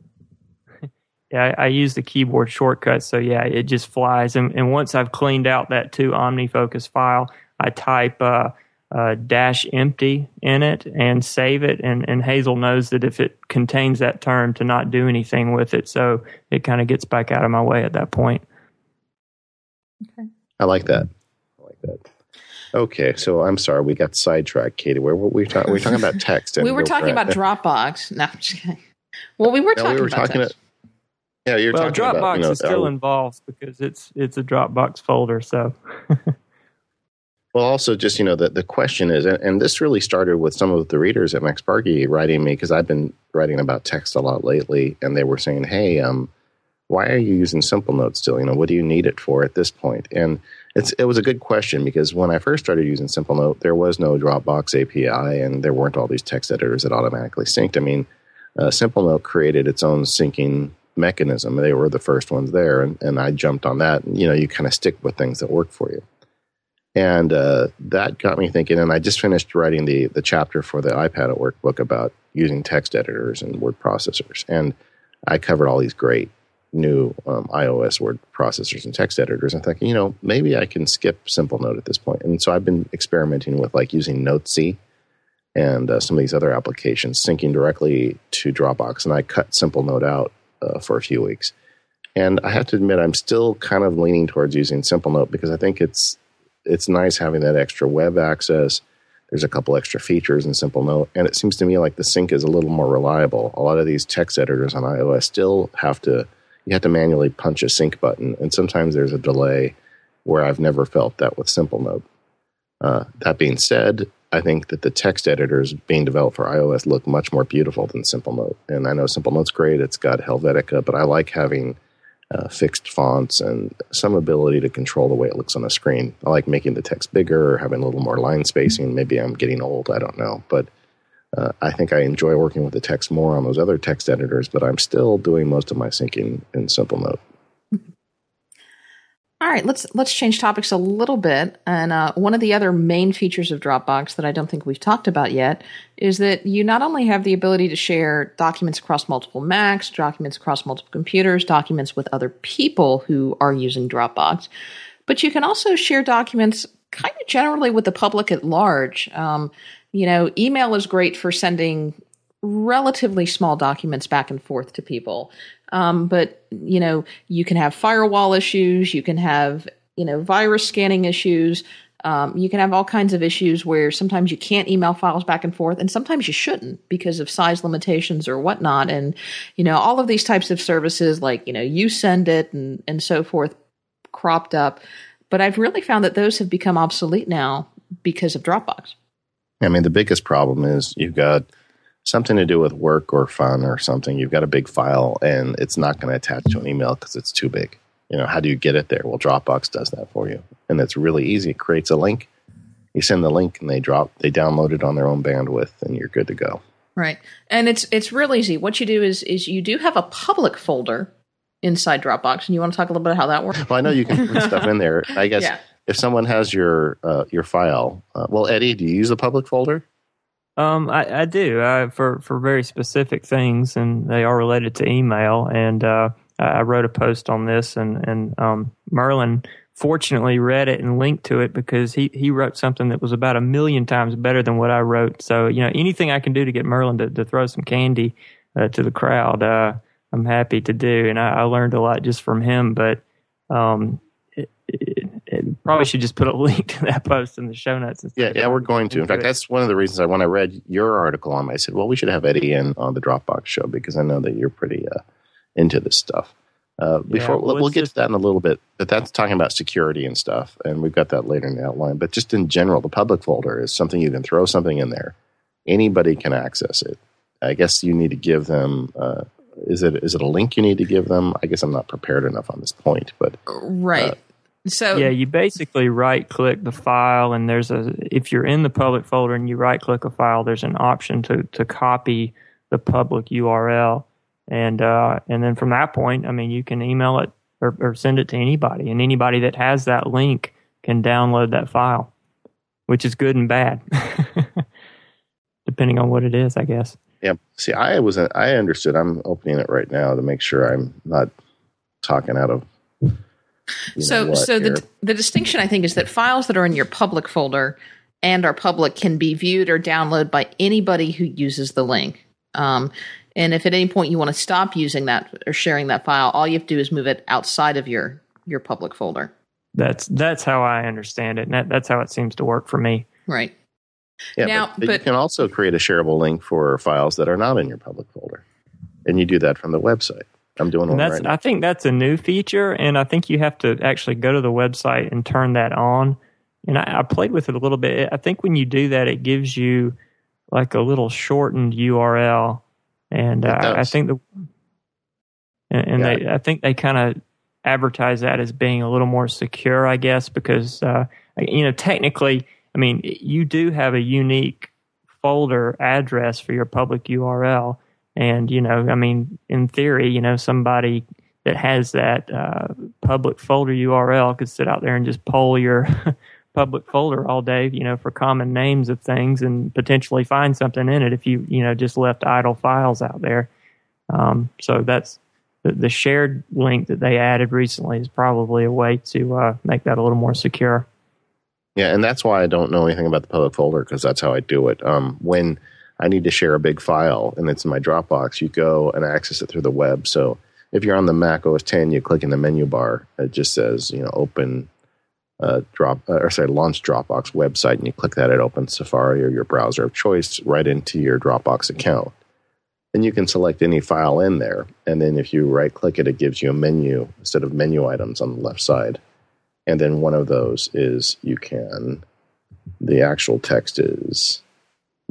I, I, use the keyboard shortcut, so yeah, it just flies. And, and once I've cleaned out that to OmniFocus file, I type uh, uh, dash empty in it and save it. And, and Hazel knows that if it contains that term, to not do anything with it. So it kind of gets back out of my way at that point. Okay. I like that. I like that. Okay, so I'm sorry, we got sidetracked, Katie. Where were we talking? We were talking about text. [laughs] we were talking about Dropbox. No, well, we were talking we were about talking text. Yeah, you're well, talking Dropbox about, you know, is still involved because it's it's a Dropbox folder. So Well, also just you know the the question is, and, and this really started with some of the readers at Max MacSparky writing me because I've been writing about text a lot lately, and they were saying, "Hey, um, why are you using Simple Note still? You know, what do you need it for at this point?" And it's it was a good question because when I first started using Simple Note, there was no Dropbox API, and there weren't all these text editors that automatically synced. I mean, uh, Simple Note created its own syncing mechanism. They were the first ones there, and, and I jumped on that. And, you know, you kind of stick with things that work for you. And uh, that got me thinking. And I just finished writing the the chapter for the iPad at Work book about using text editors and word processors. And I covered all these great new um, iOS word processors and text editors. I'm thinking, you know, maybe I can skip Simple Note at this point. And so I've been experimenting with like using Notesy and uh, some of these other applications syncing directly to Dropbox. And I cut Simple Note out uh, for a few weeks. And I have to admit, I'm still kind of leaning towards using Simple Note because I think it's it's nice having that extra web access. There's a couple extra features in Simple Note, and it seems to me like the sync is a little more reliable. A lot of these text editors on iOS still have to you have to manually punch a sync button, and sometimes there's a delay where I've never felt that with Simple Note. Uh, that being said, I think that the text editors being developed for iOS look much more beautiful than Simple Note. And I know Simple Note's great; it's got Helvetica, but I like having uh, fixed fonts and some ability to control the way it looks on the screen. I like making the text bigger or having a little more line spacing. Maybe I'm getting old; I don't know, but uh, I think I enjoy working with the text more on those other text editors, but I'm still doing most of my syncing in Simple Note. All right, let's let's change topics a little bit. And uh, one of the other main features of Dropbox that I don't think we've talked about yet is that you not only have the ability to share documents across multiple Macs, documents across multiple computers, documents with other people who are using Dropbox, but you can also share documents kind of generally with the public at large. Um, you know, email is great for sending relatively small documents back and forth to people. Um, but, you know, you can have firewall issues, you can have, you know, virus scanning issues. Um, you can have all kinds of issues where sometimes you can't email files back and forth, and sometimes you shouldn't because of size limitations or whatnot. And you know, all of these types of services, like you know, YouSendIt and and so forth, cropped up. But I've really found that those have become obsolete now because of Dropbox. I mean, the biggest problem is you've got something to do with work or fun or something. You've got a big file and it's not going to attach to an email because it's too big. You know, how do you get it there? Well, Dropbox does that for you. And it's really easy. It creates a link. You send the link and they drop, they download it on their own bandwidth and you're good to go. Right. And it's it's real easy. What you do is is you do have a public folder inside Dropbox, and you want to talk a little bit about how that works. Well, I know you can put [laughs] stuff in there. I guess yeah if someone has your uh, your file, uh, well, Eddie, do you use a public folder? Um, I, I do uh, for for very specific things, and they are related to email. And uh, I wrote a post on this, and and um, Merlin fortunately read it and linked to it because he he wrote something that was about a million times better than what I wrote. So you know, anything I can do to get Merlin to, to throw some candy uh, to the crowd, uh, I'm happy to do. And I, I learned a lot just from him, but. Um, it, it, probably should just put a [laughs] link to that post in the show notes. Yeah, yeah, we're going to. In fact, that's one of the reasons I when I read your article on, I said, well, we should have Eddie in on the Dropbox show because I know that you're pretty uh, into this stuff. Uh, before yeah, well, we'll, get just, to that in a little bit, but that's talking about security and stuff, and we've got that later in the outline. But just in general, the public folder is something you can throw something in there; anybody can access it. I guess you need to give them. Uh, is it is it a link you need to give them? I guess I'm not prepared enough on this point, but right. Uh, so yeah, you basically right click the file, and there's a if you're in the public folder and you right click a file, there's an option to to copy the public URL, and uh, and then from that point, I mean, you can email it or, or send it to anybody, and anybody that has that link can download that file, which is good and bad, [laughs] depending on what it is, I guess. Yeah. See, I was I understood. I'm opening it right now to make sure I'm not talking out of so, so the the distinction I think is that files that are in your public folder and are public can be viewed or downloaded by anybody who uses the link. Um, and if at any point you want to stop using that or sharing that file, all you have to do is move it outside of your your public folder. That's that's how I understand it. And that, that's how it seems to work for me. Right. Yeah, now, but, but you can also create a shareable link for files that are not in your public folder, and you do that from the website. I'm doing one that's, right. I think that's a new feature, and I think you have to actually go to the website and turn that on. And I, I played with it a little bit. I think when you do that, it gives you like a little shortened URL, and uh, I think the and, and yeah. they I think they kind of advertise that as being a little more secure, I guess, because uh, you know technically, I mean, you do have a unique folder address for your public URL, and you know, I mean, in theory, you know, somebody that has that uh, public folder URL could sit out there and just poll your [laughs] public folder all day, you know, for common names of things and potentially find something in it if you, you know, just left idle files out there. Um, so that's the, the, shared link that they added recently is probably a way to uh, make that a little more secure. Yeah, and that's why I don't know anything about the public folder because that's how I do it. Um, when I need to share a big file and it's in my Dropbox, you go and access it through the web. So if you're on the Mac OS 10, you click in the menu bar. It just says, you know, open uh, drop uh, or sorry, launch Dropbox website, and you click that, it opens Safari or your browser of choice right into your Dropbox account. And you can select any file in there, and then if you right click it, it gives you a menu instead of menu items on the left side. And then one of those is you can the actual text is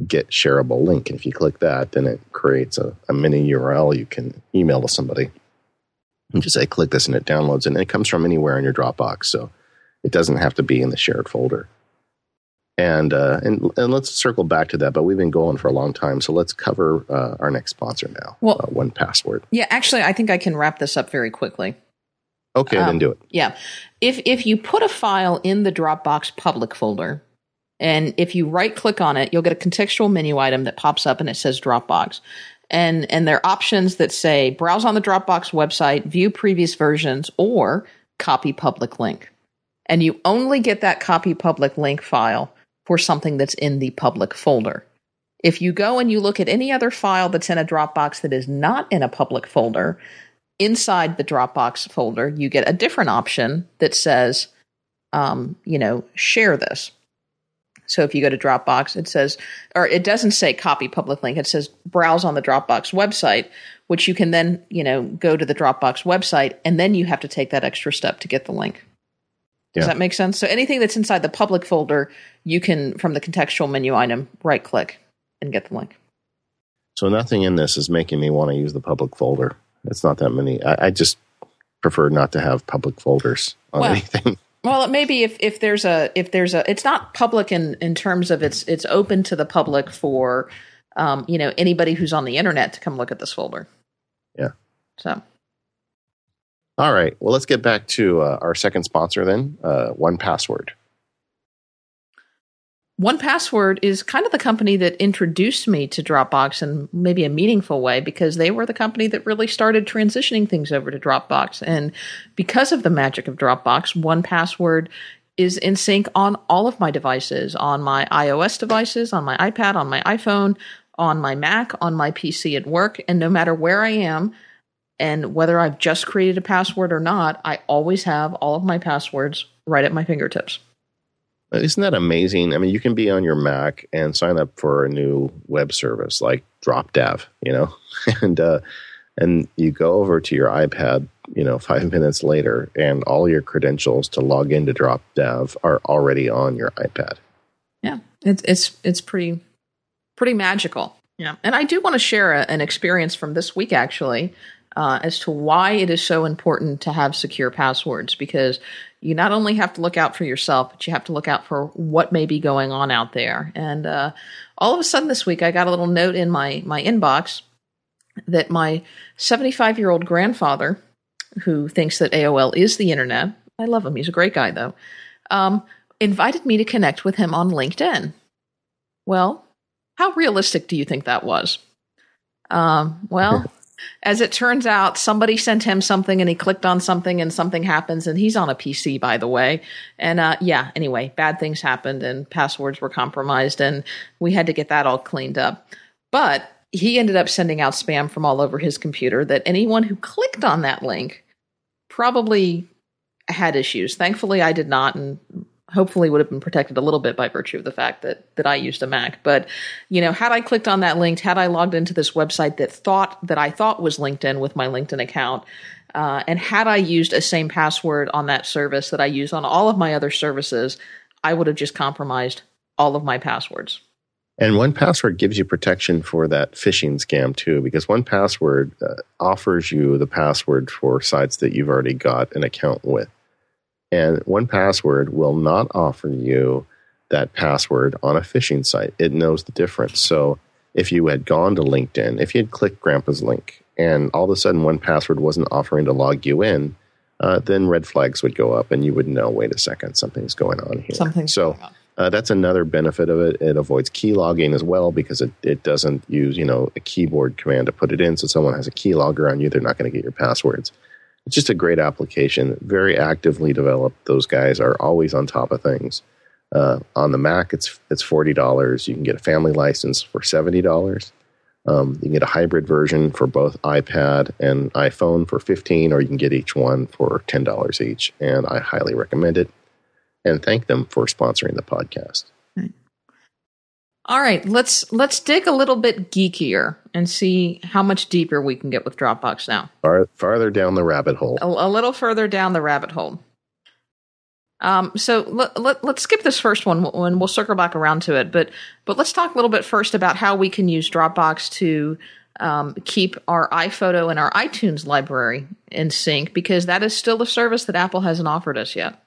get shareable link. And if you click that, then it creates a, a mini URL you can email to somebody. And just say click this and it downloads and it comes from anywhere in your Dropbox. So it doesn't have to be in the shared folder. And, uh, and and let's circle back to that. But we've been going for a long time, so let's cover uh, our next sponsor now. Well, uh, 1Password. Yeah, actually, I think I can wrap this up very quickly. Okay, um, then do it. Yeah, if if you put a file in the Dropbox public folder, and if you right click on it, you'll get a contextual menu item that pops up and it says Dropbox. And and there are options that say browse on the Dropbox website, view previous versions, or copy public link and you only get that copy public link file for something that's in the public folder. If you go and you look at any other file that's in a Dropbox that is not in a public folder, inside the Dropbox folder, you get a different option that says, um, you know, share this. So if you go to Dropbox, it says, or it doesn't say copy public link, it says browse on the Dropbox website, which you can then, you know, go to the Dropbox website and then you have to take that extra step to get the link. Does yeah. that make sense? So anything that's inside the public folder, you can from the contextual menu item right click and get the link. So nothing in this is making me want to use the public folder. It's not that many. I, I just prefer not to have public folders on well, anything. [laughs] Well, it maybe if, if there's a if there's a it's not public in in terms of it's it's open to the public for um, you know anybody who's on the internet to come look at this folder. Yeah. So all right. Well, let's get back to uh, our second sponsor then, uh, 1Password. 1Password is kind of the company that introduced me to Dropbox in maybe a meaningful way because they were the company that really started transitioning things over to Dropbox. And because of the magic of Dropbox, 1Password is in sync on all of my devices on my iOS devices, on my iPad, on my iPhone, on my Mac, on my PC at work. And no matter where I am, and whether I've just created a password or not, I always have all of my passwords right at my fingertips. Isn't that amazing? I mean, you can be on your Mac and sign up for a new web service like DropDav, you know, [laughs] and uh, and you go over to your iPad, you know, five [laughs] minutes later, and all your credentials to log into DropDav are already on your iPad. Yeah, it's it's it's pretty pretty magical. Yeah, and I do want to share a, an experience from this week actually uh, as to why it is so important to have secure passwords because you not only have to look out for yourself, but you have to look out for what may be going on out there. And uh, all of a sudden this week, I got a little note in my my inbox that my 75 year old grandfather, who thinks that AOL is the internet, I love him. He's a great guy though. Um, invited me to connect with him on LinkedIn. Well, how realistic do you think that was? Um, well, as it turns out, somebody sent him something and he clicked on something and something happens and he's on a PC, by the way. And uh, yeah, anyway, bad things happened and passwords were compromised and we had to get that all cleaned up. But he ended up sending out spam from all over his computer that anyone who clicked on that link probably had issues. Thankfully, I did not, and hopefully would have been protected a little bit by virtue of the fact that that I used a Mac. But you know, had I clicked on that link, had I logged into this website that thought that I thought was LinkedIn with my LinkedIn account, uh, and had I used a same password on that service that I use on all of my other services, I would have just compromised all of my passwords. And 1Password gives you protection for that phishing scam too, because 1Password uh, offers you the password for sites that you've already got an account with. And 1Password will not offer you that password on a phishing site. It knows the difference. So if you had gone to LinkedIn, if you had clicked Grandpa's link and all of a sudden 1Password wasn't offering to log you in, uh, then red flags would go up and you would know, wait a second, something's going on here. Something's so, going on. Uh, that's another benefit of it. It avoids key logging as well because it, it doesn't use, you know, a keyboard command to put it in. So someone has a keylogger on you, they're not going to get your passwords. It's just a great application, very actively developed. Those guys are always on top of things. Uh, on the Mac, it's it's forty dollars. You can get a family license for seventy dollars. Um, you can get a hybrid version for both iPad and iPhone for fifteen, or you can get each one for ten dollars each. And I highly recommend it. And thank them for sponsoring the podcast. All right, let's let's dig a little bit geekier and see how much deeper we can get with Dropbox now. Far, farther down the rabbit hole. A, a little further down the rabbit hole. Um, so let, let, let's skip this first one and we'll circle back around to it. But but let's talk a little bit first about how we can use Dropbox to um, keep our iPhoto and our iTunes library in sync because that is still a service that Apple hasn't offered us yet.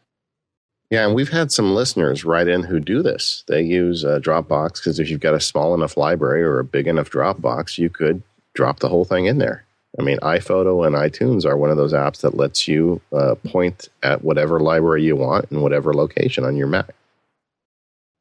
Yeah, and we've had some listeners write in who do this. They use uh, Dropbox because if you've got a small enough library or a big enough Dropbox, you could drop the whole thing in there. I mean, iPhoto and iTunes are one of those apps that lets you uh, point at whatever library you want in whatever location on your Mac.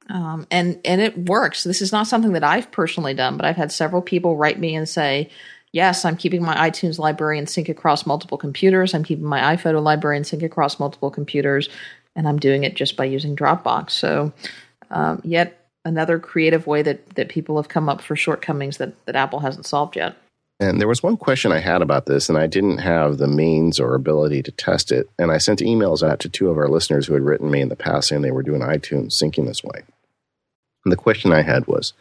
Um, and and it works. This is not something that I've personally done, but I've had several people write me and say, "Yes, I'm keeping my iTunes library in sync across multiple computers. I'm keeping my iPhoto library in sync across multiple computers, and I'm doing it just by using Dropbox." So, um, yet another creative way that that people have come up for shortcomings that that Apple hasn't solved yet. And there was one question I had about this, and I didn't have the means or ability to test it. And I sent emails out to two of our listeners who had written me in the past saying they were doing iTunes syncing this way. And the question I had was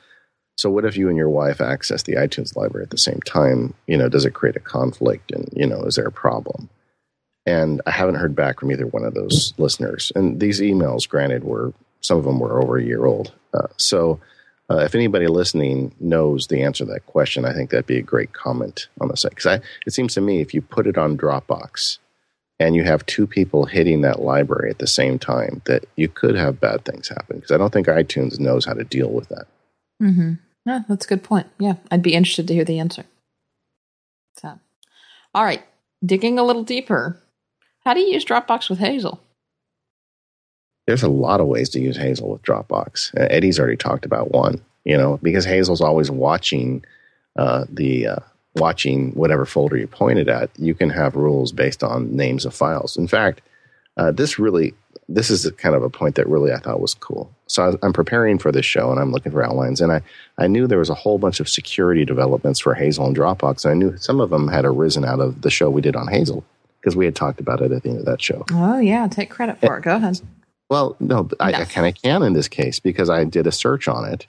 so, what if you and your wife access the iTunes library at the same time? You know, does it create a conflict? And, you know, is there a problem? And I haven't heard back from either one of those listeners. And these emails, granted, were some of them were over a year old. Uh, so, uh, if anybody listening knows the answer to that question, I think that'd be a great comment on the site. Because it seems to me if you put it on Dropbox and you have two people hitting that library at the same time, that you could have bad things happen. Because I don't think iTunes knows how to deal with that. Mm-hmm. Yeah, that's a good point. Yeah, I'd be interested to hear the answer. So, all right, digging a little deeper. How do you use Dropbox with Hazel? There's a lot of ways to use Hazel with Dropbox. Uh, Eddie's already talked about one. You know, because Hazel's always watching uh, the uh, watching whatever folder you pointed at. You can have rules based on names of files. In fact, uh, this really this is kind of a point that really I thought was cool. So I'm preparing for this show and I'm looking for outlines, and I, I knew there was a whole bunch of security developments for Hazel and Dropbox, and I knew some of them had arisen out of the show we did on Hazel because we had talked about it at the end of that show. Oh yeah, take credit for it. Go ahead. Well, no, I, I kind of can in this case because I did a search on it,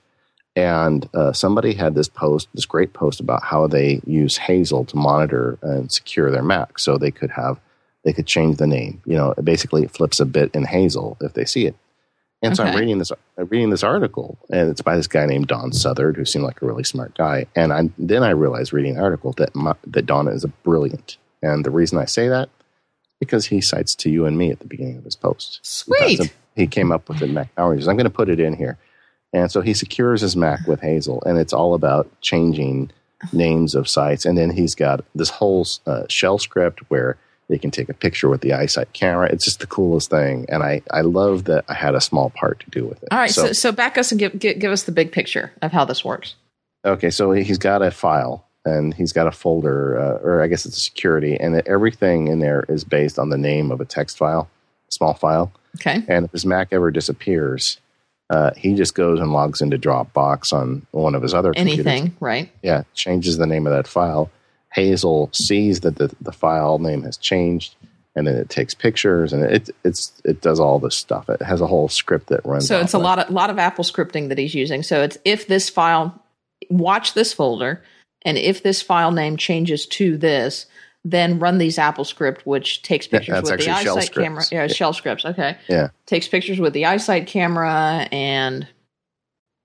and uh, somebody had this post, this great post about how they use Hazel to monitor and secure their Mac, so they could have they could change the name. You know, basically it flips a bit in Hazel if they see it. And okay. so I'm reading this I'm reading this article, and it's by this guy named Don Southard, who seemed like a really smart guy. And I then I realized reading the article that my, that Don is a brilliant. And the reason I say that because he cites to you and me at the beginning of his post. Sweet. He, came up with the Mac Power Users. I'm going to put it in here. And so he secures his Mac with Hazel, and it's all about changing names of sites. And then he's got this whole uh, shell script where they can take a picture with the iSight camera. It's just the coolest thing, and I, I love that I had a small part to do with it. All right, so, so, so back us and give, give, give us the big picture of how this works. Okay, so he's got a file and he's got a folder, uh, or I guess it's a security, and everything in there is based on the name of a text file, small file. Okay. And if his Mac ever disappears, uh, he just goes and logs into Dropbox on one of his other anything, computers. right? Yeah, changes the name of that file. Hazel sees that the, the file name has changed, and then it takes pictures and it it's it does all this stuff. It has a whole script that runs. So it's a lot of lot of Apple scripting that he's using. So it's if this file, watch this folder, and if this file name changes to this, then run these Apple script, which takes pictures That's with the iSight camera. Yeah, Yeah. shell scripts. Okay. Yeah. Takes pictures with the iSight camera and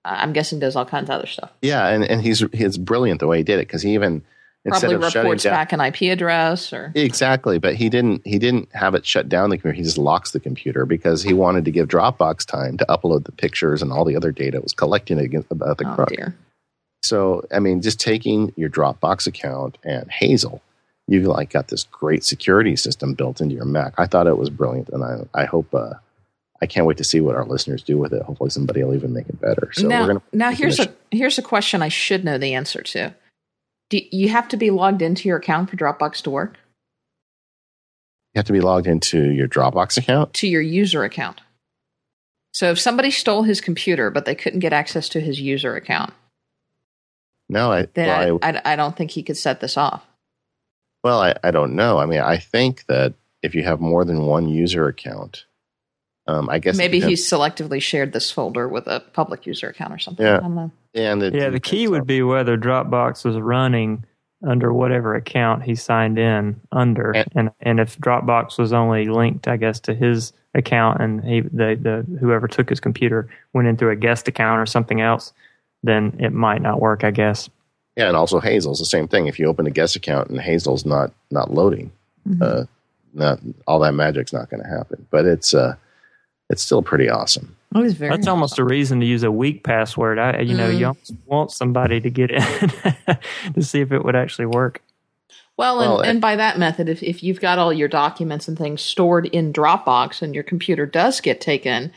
I'm guessing does all kinds of other stuff. Yeah, and, and he's he's brilliant the way he did it because he even Instead Probably reports down, back an IP address or exactly, but he didn't he didn't have it shut down the computer. He just locks the computer because he wanted to give Dropbox time to upload the pictures and all the other data it was collecting against about the oh, Dear. So I mean, just taking your Dropbox account and Hazel, you've like got this great security system built into your Mac. I thought it was brilliant, and I I hope. Uh, I can't wait to see what our listeners do with it. Hopefully, somebody will even make it better. So now, we're gonna now here's a here's a question I should know the answer to do you have to be logged into your account for Dropbox to work? You have to be logged into your Dropbox account? To your user account. So if somebody stole his computer, but they couldn't get access to his user account, no, I, then well, I, I, I, don't think he could set this off. Well, I, I don't know. I mean, I think that if you have more than one user account, um, I guess maybe he selectively shared this folder with a public user account or something. Yeah, and the, yeah, the key would be whether Dropbox was running under whatever account he signed in under, and and, and if Dropbox was only linked, I guess, to his account, and he the the whoever took his computer went into a guest account or something else, then it might not work. I guess. Yeah, and also Hazel's the same thing. If you open a guest account and Hazel's not not loading, mm-hmm. uh, not all that magic's not going to happen. But it's uh, it's still pretty awesome. Oh, it's very That's awesome. almost a reason to use a weak password. I, you know, mm. you want somebody to get in [laughs] to see if it would actually work. Well, and, well, and by that method, if, if you've got all your documents and things stored in Dropbox and your computer does get taken,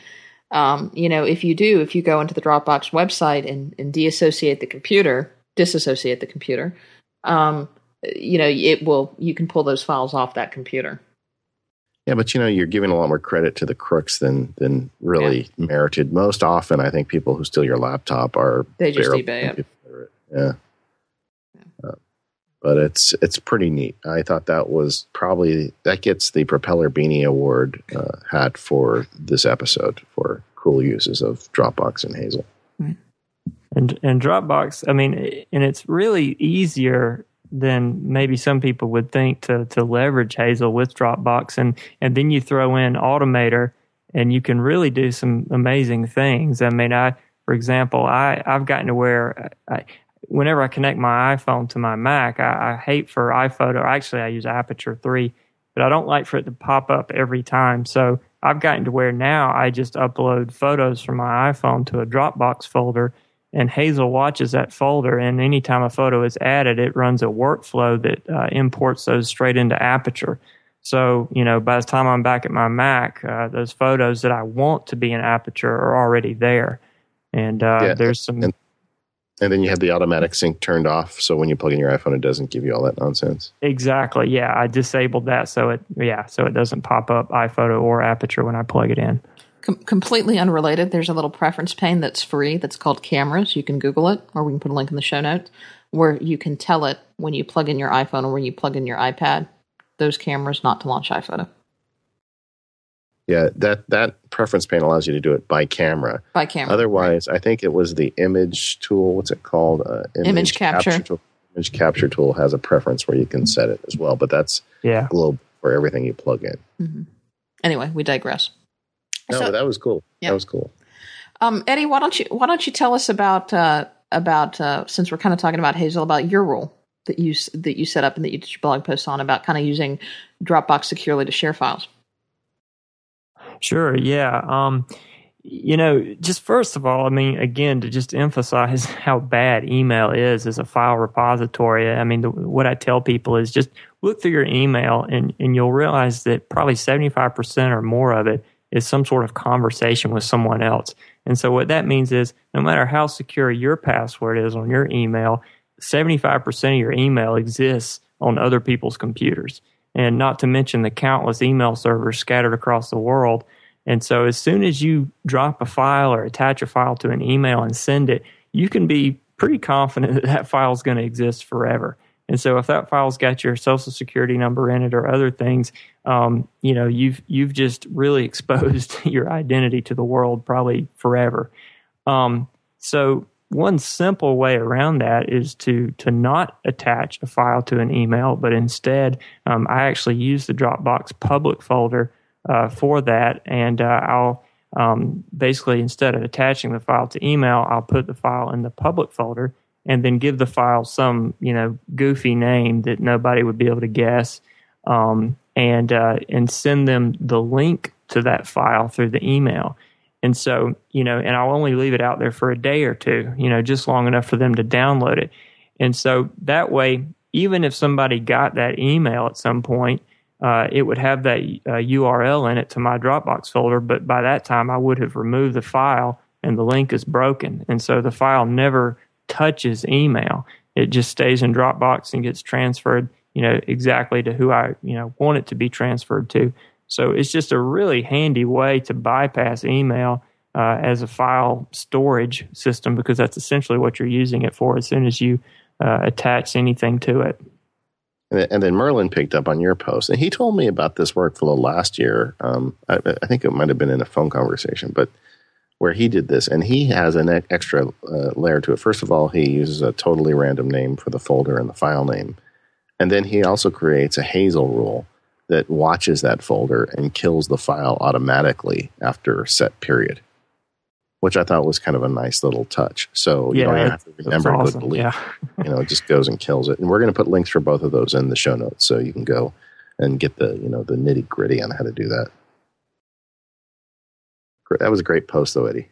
um, you know, if you do, if you go into the Dropbox website and, and deassociate the computer, disassociate the computer, um, you know, it will, you can pull those files off that computer. Yeah, but you know, you're giving a lot more credit to the crooks than than really yeah. merited. Most often, I think people who steal your laptop are they just eBay it. Yeah. yeah. But it's it's pretty neat. I thought that was probably that gets the Propeller Beanie Award uh, hat for this episode for cool uses of Dropbox and Hazel. And and Dropbox, I mean, and it's really easier than maybe some people would think to to leverage Hazel with Dropbox, and and then you throw in Automator, and you can really do some amazing things. I mean, I for example, I I've gotten to where I, whenever I connect my iPhone to my Mac, I, I hate for iPhoto. Actually, I use Aperture three, but I don't like for it to pop up every time. So I've gotten to where now I just upload photos from my iPhone to a Dropbox folder and Hazel watches that folder. And anytime a photo is added, it runs a workflow that uh, imports those straight into Aperture. So, you know, by the time I'm back at my Mac, uh, those photos that I want to be in Aperture are already there. And uh, yeah, there's some. And, and, then you have the automatic sync turned off. So when you plug in your iPhone, it doesn't give you all that nonsense. Exactly. Yeah. I disabled that. So it, yeah. So it doesn't pop up iPhoto or Aperture when I plug it in. Com- completely unrelated, there's a little preference pane that's free that's called Cameras. You can Google it, or we can put a link in the show notes, where you can tell it when you plug in your iPhone or when you plug in your iPad, those cameras not to launch iPhoto. Yeah, that that preference pane allows you to do it by camera. By camera. Otherwise, right. I think it was the image tool. What's it called? Uh, image, image, capture. capture tool. Image capture tool has a preference where you can set it as well, but that's yeah global for everything you plug in. Mm-hmm. Anyway, we digress. No, so, that was cool. Yeah. That was cool. Um, Eddie, why don't you why don't you tell us about uh, about uh, since we're kind of talking about Hazel about your rule that you that you set up and that you did your blog post on about kind of using Dropbox securely to share files. Sure. Yeah. Um, you know, just first of all, I mean, again, to just emphasize [laughs] how bad email is as a file repository. I mean, the, what I tell people is just look through your email and, and you'll realize that probably 75% or more of it is some sort of conversation with someone else. And so what that means is no matter how secure your password is on your email, 75% of your email exists on other people's computers. And not to mention the countless email servers scattered across the world. And so as soon as you drop a file or attach a file to an email and send it, you can be pretty confident [laughs] that that file is going to exist forever. And so if that file's got your social security number in it or other things, um, you know, you've you've just really [laughs] exposed your identity to the world probably forever. Um, so one simple way around that is to to not attach a file to an email, but instead, um, I actually use the Dropbox public folder uh, for that, and uh, I'll um, basically instead of attaching the file to email, I'll put the file in the public folder and then give the file some you know goofy name that nobody would be able to guess, um, and uh, and send them the link to that file through the email. And so, you know, and I'll only leave it out there for a day or two, you know, just long enough for them to download it. And so that way, even if somebody got that email at some point, uh, it would have that uh, URL in it to my Dropbox folder. But by that time, I would have removed the file and the link is broken. And so the file never touches email. It just stays in Dropbox and gets transferred, you know, exactly to who I, you know, want it to be transferred to. So it's just a really handy way to bypass email uh, as a file storage system because that's essentially what you're using it for as soon as you uh, attach anything to it. And then Merlin picked up on your post, and he told me about this workflow last year. Um, I, I, think it might have been in a phone conversation, but where he did this, and he has an extra uh, layer to it. First of all, he uses a totally random name for the folder and the file name, and then he also creates a Hazel rule that watches that folder and kills the file automatically after a set period, which I thought was kind of a nice little touch. So you yeah, don't have to remember awesome. good belief. Yeah. you know, it just goes and kills it. And we're going to put links for both of those in the show notes so you can go and get the you know the nitty gritty on how to do that. That was a great post, though, Eddie.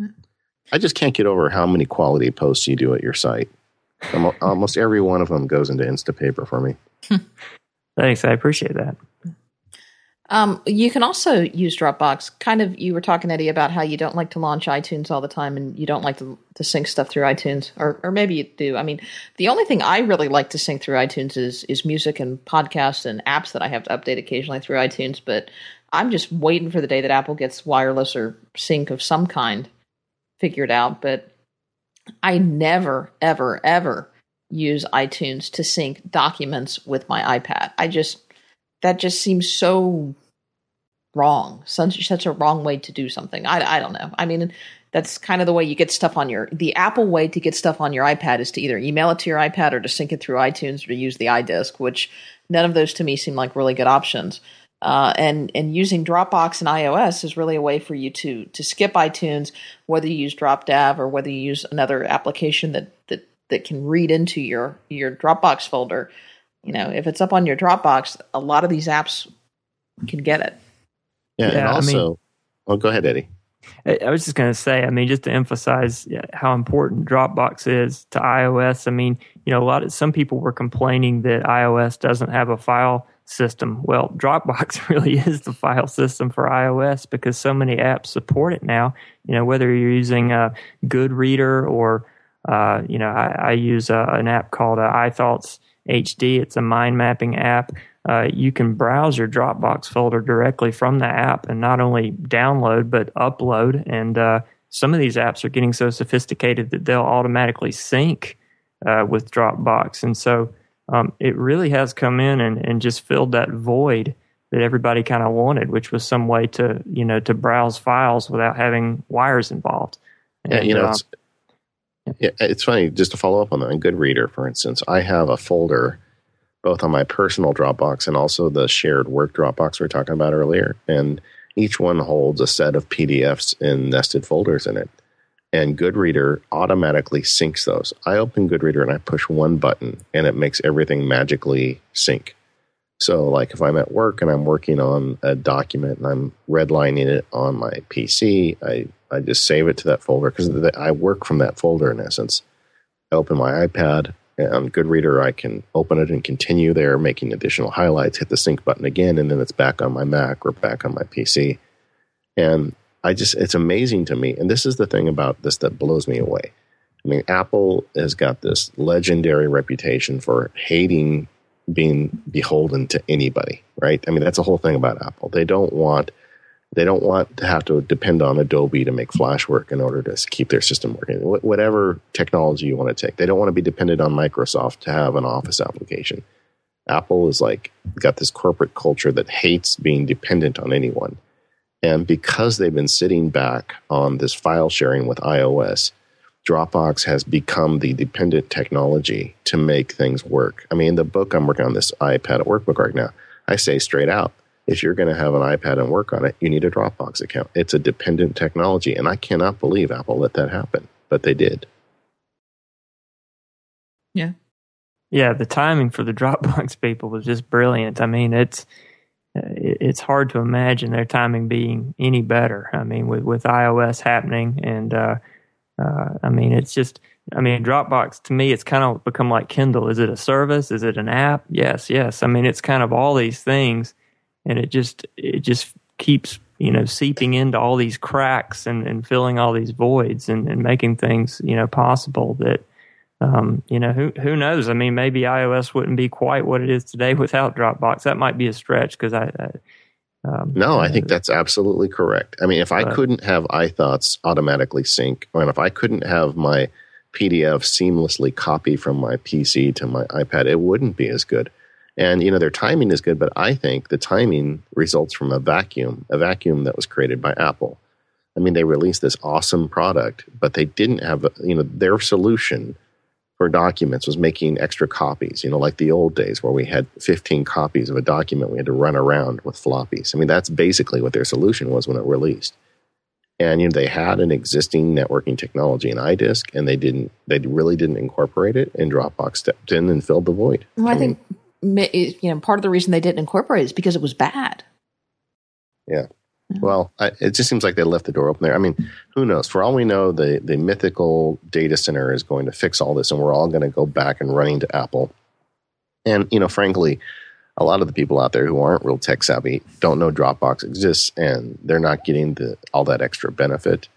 Mm. I just can't get over how many quality posts you do at your site. Almost every one of them goes into Instapaper for me. [laughs] Thanks. I appreciate that. Um, you can also use Dropbox. Kind of, you were talking, Eddie, about how you don't like to launch iTunes all the time and you don't like to, to sync stuff through iTunes, or, or maybe you do. I mean, the only thing I really like to sync through iTunes is, is music and podcasts and apps that I have to update occasionally through iTunes. But I'm just waiting for the day that Apple gets wireless or sync of some kind figured out. But I never, ever, ever use iTunes to sync documents with my iPad. I just that just seems so wrong. Such such a wrong way to do something. I I don't know. I mean, that's kind of the way you get stuff on your the Apple way to get stuff on your iPad is to either email it to your iPad or to sync it through iTunes or to use the iDisk, which none of those to me seem like really good options. Uh, and and using Dropbox and iOS is really a way for you to to skip iTunes, whether you use DropDAV or whether you use another application that that that can read into your your Dropbox folder. You know, if it's up on your Dropbox, a lot of these apps can get it. Yeah, yeah and also, I mean, oh, go ahead, Eddie. I was just going to say, I mean, just to emphasize how important Dropbox is to iOS. I mean, you know, a lot of some people were complaining that iOS doesn't have a file system. Well, [laughs] Dropbox really is the file system for iOS because so many apps support it now. You know, whether you're using a Goodreader or uh, you know, I, I use uh, an app called uh, iThoughts HD. It's a mind mapping app. Uh, you can browse your Dropbox folder directly from the app and not only download but upload. And uh, some of these apps are getting so sophisticated that they'll automatically sync uh, with Dropbox. And so um, it really has come in and, and just filled that void that everybody kind of wanted, which was some way to you know to browse files without having wires involved. And, yeah, you know, it's, yeah, it's funny just to follow up on that. In Goodreader, for instance, I have a folder both on my personal Dropbox and also the shared work Dropbox we were talking about earlier, and each one holds a set of PDFs in nested folders in it. And Goodreader automatically syncs those. I open Goodreader and I push one button, and it makes everything magically sync. So, like if I'm at work and I'm working on a document and I'm redlining it on my PC, I I just save it to that folder because I work from that folder in essence. I open my iPad on Goodreader, I can open it and continue there, making additional highlights, hit the sync button again, and then it's back on my Mac or back on my PC. And I just, it's amazing to me. And this is the thing about this that blows me away. I mean, Apple has got this legendary reputation for hating being beholden to anybody, right? I mean, that's the whole thing about Apple. They don't want they don't want to have to depend on Adobe to make Flash work in order to keep their system working. Wh- whatever technology you want to take, they don't want to be dependent on Microsoft to have an Office application. Apple is like got this corporate culture that hates being dependent on anyone. And because they've been sitting back on this file sharing with iOS, Dropbox has become the dependent technology to make things work. I mean, the book I'm working on, this iPad at workbook right now, I say straight out, if you're going to have an iPad and work on it, you need a Dropbox account. It's a dependent technology, and I cannot believe Apple let that happen, but they did. Yeah. Yeah, the timing for the [laughs] Dropbox people was just brilliant. I mean, it's it's hard to imagine their timing being any better. I mean, with with iOS happening, and uh, uh, I mean, it's just. I mean, Dropbox to me, it's kind of become like Kindle. Is it a service? Is it an app? Yes, yes. I mean, it's kind of all these things, and it just it just keeps you know seeping into all these cracks and, and filling all these voids and, and making things you know possible that um, you know, who who knows? I mean, maybe iOS wouldn't be quite what it is today [laughs] without Dropbox. That might be a stretch because I. I um, no, I think that's absolutely correct. I mean, if I couldn't have iThoughts automatically sync, or if I couldn't have my PDF seamlessly copy from my PC to my iPad, it wouldn't be as good. And you know, their timing is good, but I think the timing results from a vacuum, a vacuum that was created by Apple. I mean, they released this awesome product, but they didn't have, you know, their solution for documents was making extra copies, you know, like the old days where we had 15 copies of a document we had to run around with floppies. I mean, that's basically what their solution was when it released. And you know, they had an existing networking technology in iDisk, and they didn't. They really didn't incorporate it. And Dropbox stepped in and filled the void. Well, I, I think you know part of the reason they didn't incorporate it is because it was bad. Yeah, well, I, it just seems like they left the door open there. I mean, who knows? For all we know, the, the mythical data center is going to fix all this, and we're all going to go back and running to Apple. And, you know, frankly, a lot of the people out there who aren't real tech savvy don't know Dropbox exists, and they're not getting the, all that extra benefit.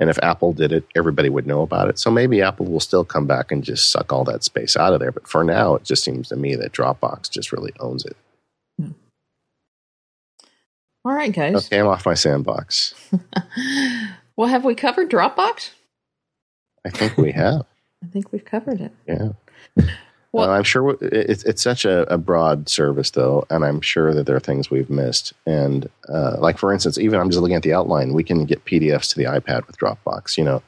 And if Apple did it, everybody would know about it. So maybe Apple will still come back and just suck all that space out of there. But for now, it just seems to me that Dropbox just really owns it. Hmm. All right, guys. Okay, I'm off my sandbox. [laughs] well, have we covered Dropbox? I think we have. [laughs] I think we've covered it. Yeah. Well, uh, I'm sure it's it's such a, a, broad service, though, and I'm sure that there are things we've missed. And uh, like for instance, even I'm just looking at the outline. We can get PDFs to the iPad with Dropbox. You know,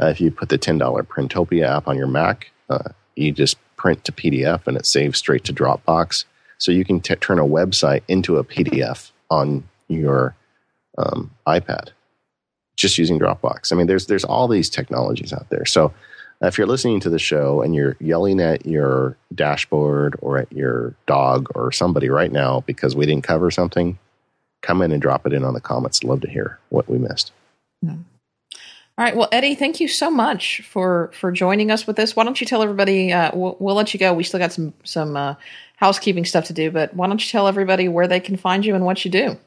uh, if you put the ten dollar Printopia app on your Mac, uh, you just print to PDF, and it saves straight to Dropbox. So you can t- turn a website into a PDF on your um, iPad just using Dropbox. I mean, there's there's all these technologies out there. So if you're listening to the show and you're yelling at your dashboard or at your dog or somebody right now because we didn't cover something, come in and drop it in on the comments. Love to hear what we missed. Yeah. All right. Well, Eddie, thank you so much for for joining us with this. Why don't you tell everybody? Uh, we'll, we'll, let you go. We still got some some uh, housekeeping stuff to do, but why don't you tell everybody where they can find you and what you do?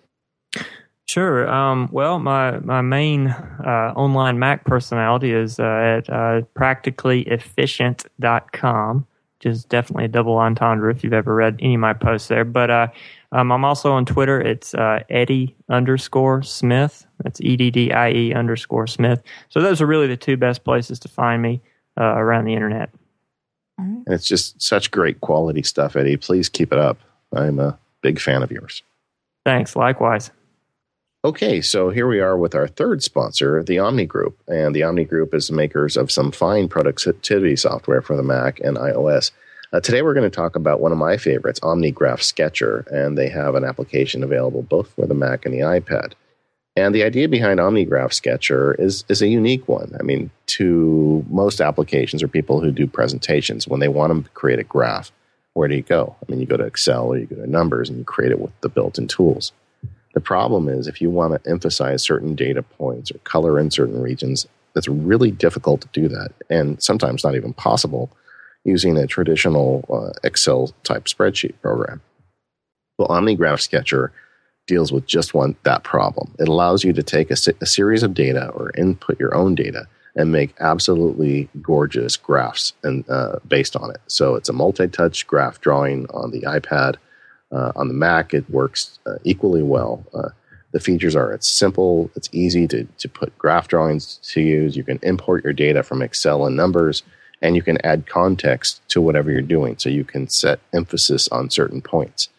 Sure. Um, well, my my main uh, online Mac personality is uh, at uh, practicallyefficient.com, which is definitely a double entendre if you've ever read any of my posts there. But uh, um, I'm also on Twitter. It's uh, Eddie underscore Smith. That's E D D I E underscore Smith. So those are really the two best places to find me uh, around the internet. And it's just such great quality stuff, Eddie. Please keep it up. I'm a big fan of yours. Thanks. Likewise. Okay, so here we are with our third sponsor, the Omni Group. And the Omni Group is the makers of some fine productivity software for the Mac and iOS. Uh, today we're going to talk about one of my favorites, OmniGraph Sketcher, and they have an application available both for the Mac and the iPad. And the idea behind OmniGraph Sketcher is, is a unique one. I mean, to most applications or people who do presentations, when they want to create a graph, where do you go? I mean, you go to Excel or you go to Numbers and you create it with the built in tools. The problem is if you want to emphasize certain data points or color in certain regions, it's really difficult to do that, and sometimes not even possible using a traditional uh, Excel type spreadsheet program. Well, OmniGraph Sketcher deals with just one that problem. It allows you to take a, a series of data or input your own data and make absolutely gorgeous graphs and uh, based on it. So it's a multi-touch graph drawing on the iPad uh, on the Mac, it works uh, equally well. Uh, the features are it's simple, it's easy to, to put graph drawings to use. You can import your data from Excel and numbers, and you can add context to whatever you're doing. So you can set emphasis on certain points.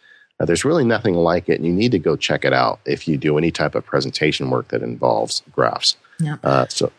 There's really nothing like it, and you need to go check it out if you do any type of presentation work that involves graphs. Yeah. Uh, so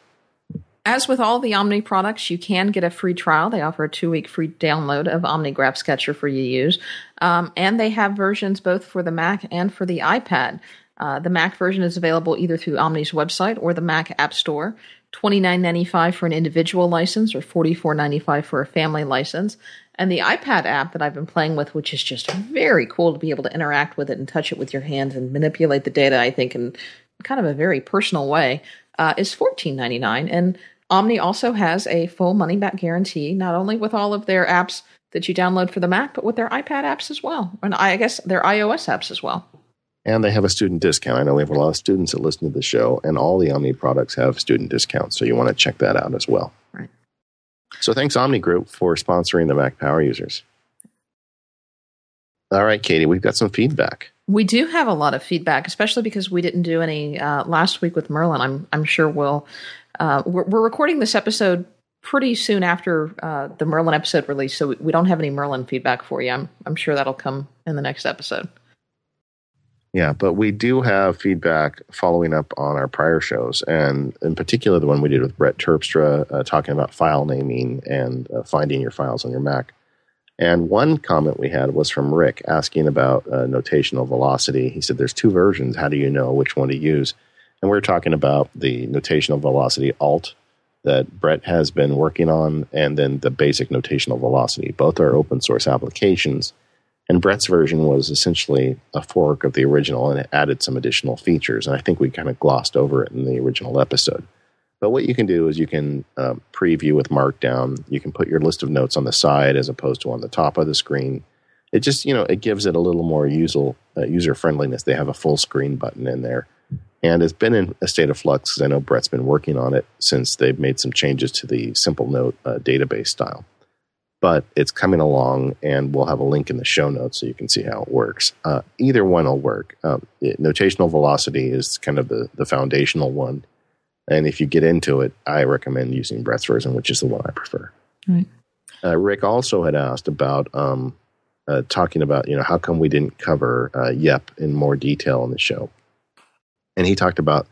as with all the Omni products, you can get a free trial. They offer a two week free download of Omni Graph Sketcher for you to use. Um, and they have versions both for the Mac and for the iPad. Uh, the Mac version is available either through Omni's website or the Mac App Store. $29.95 for an individual license or $44.95 for a family license. And the iPad app that I've been playing with, which is just very cool to be able to interact with it and touch it with your hands and manipulate the data, I think, in kind of a very personal way, uh, is $14.99. And Omni also has a full money back guarantee, not only with all of their apps that you download for the Mac, but with their iPad apps as well. And I guess their iOS apps as well. And they have a student discount. I know we have a lot of students that listen to the show, and all the Omni products have student discounts. So you want to check that out as well. Right. So thanks, Omni Group, for sponsoring the Mac Power users. All right, Katie, we've got some feedback. We do have a lot of feedback, especially because we didn't do any uh, last week with Merlin. I'm I'm sure we'll. Uh, we're, we're, recording this episode pretty soon after uh, the Merlin episode release, so we, don't have any Merlin feedback for you. I'm I'm sure that'll come in the next episode. Yeah, but we do have feedback following up on our prior shows, and in particular the one we did with Brett Terpstra uh, talking about file naming and uh, finding your files on your Mac. And one comment we had was from Rick asking about uh, notational velocity. He said, There's two versions. How do you know which one to use? And we're talking about the notational velocity alt that Brett has been working on, and then the basic notational velocity. Both are open source applications and Brett's version was essentially a fork of the original and it added some additional features. And I think we kind of glossed over it in the original episode. But what you can do is you can uh, preview with Markdown. You can put your list of notes on the side as opposed to on the top of the screen. It just, you know, it gives it a little more user, uh, user friendliness. They have a full screen button in there. And it's been in a state of flux because I know Brett's been working on it since they've made some changes to the Simplenote uh, database style but it's coming along, and we'll have a link in the show notes so you can see how it works. Uh, either one will work. Um, it, notational velocity is kind of the, the foundational one, and if you get into it, I recommend using Brett's version, which is the one I prefer. Right. Uh, Rick also had asked about um, uh, talking about you know how come we didn't cover uh, YEP in more detail in the show, and he talked about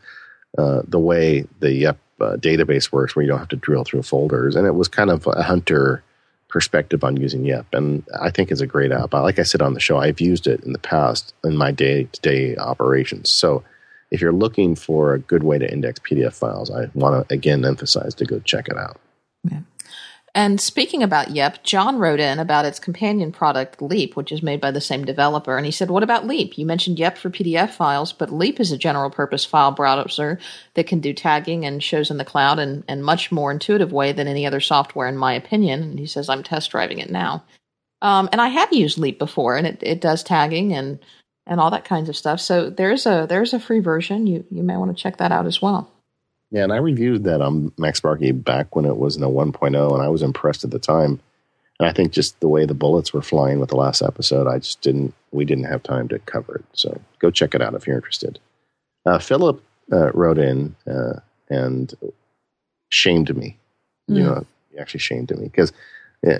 uh, the way the YEP uh, database works, where you don't have to drill through folders, and it was kind of a hunter perspective on using Yep. And I think it's a great app. Like I said on the show, I've used it in the past in my day to day operations. So if you're looking for a good way to index PDF files, I want to again emphasize to go check it out. Yeah. And speaking about Yep, John wrote in about its companion product, Leap, which is made by the same developer. And he said, What about Leap? You mentioned Yep for PDF files, but Leap is a general purpose file browser that can do tagging and shows in the cloud in, in much more intuitive way than any other software, in my opinion. And he says, I'm test driving it now. Um, and I have used Leap before, and it, it does tagging and and all that kinds of stuff. So there's a there's a free version. You you may want to check that out as well. Yeah, and I reviewed that on MacSparky back when it was in a 1.0, and I was impressed at the time. And I think just the way the bullets were flying with the last episode, I just didn't, we didn't have time to cover it. So go check it out if you're interested. Uh, Philip uh, wrote in uh, and shamed me. Mm. You know, he actually shamed me because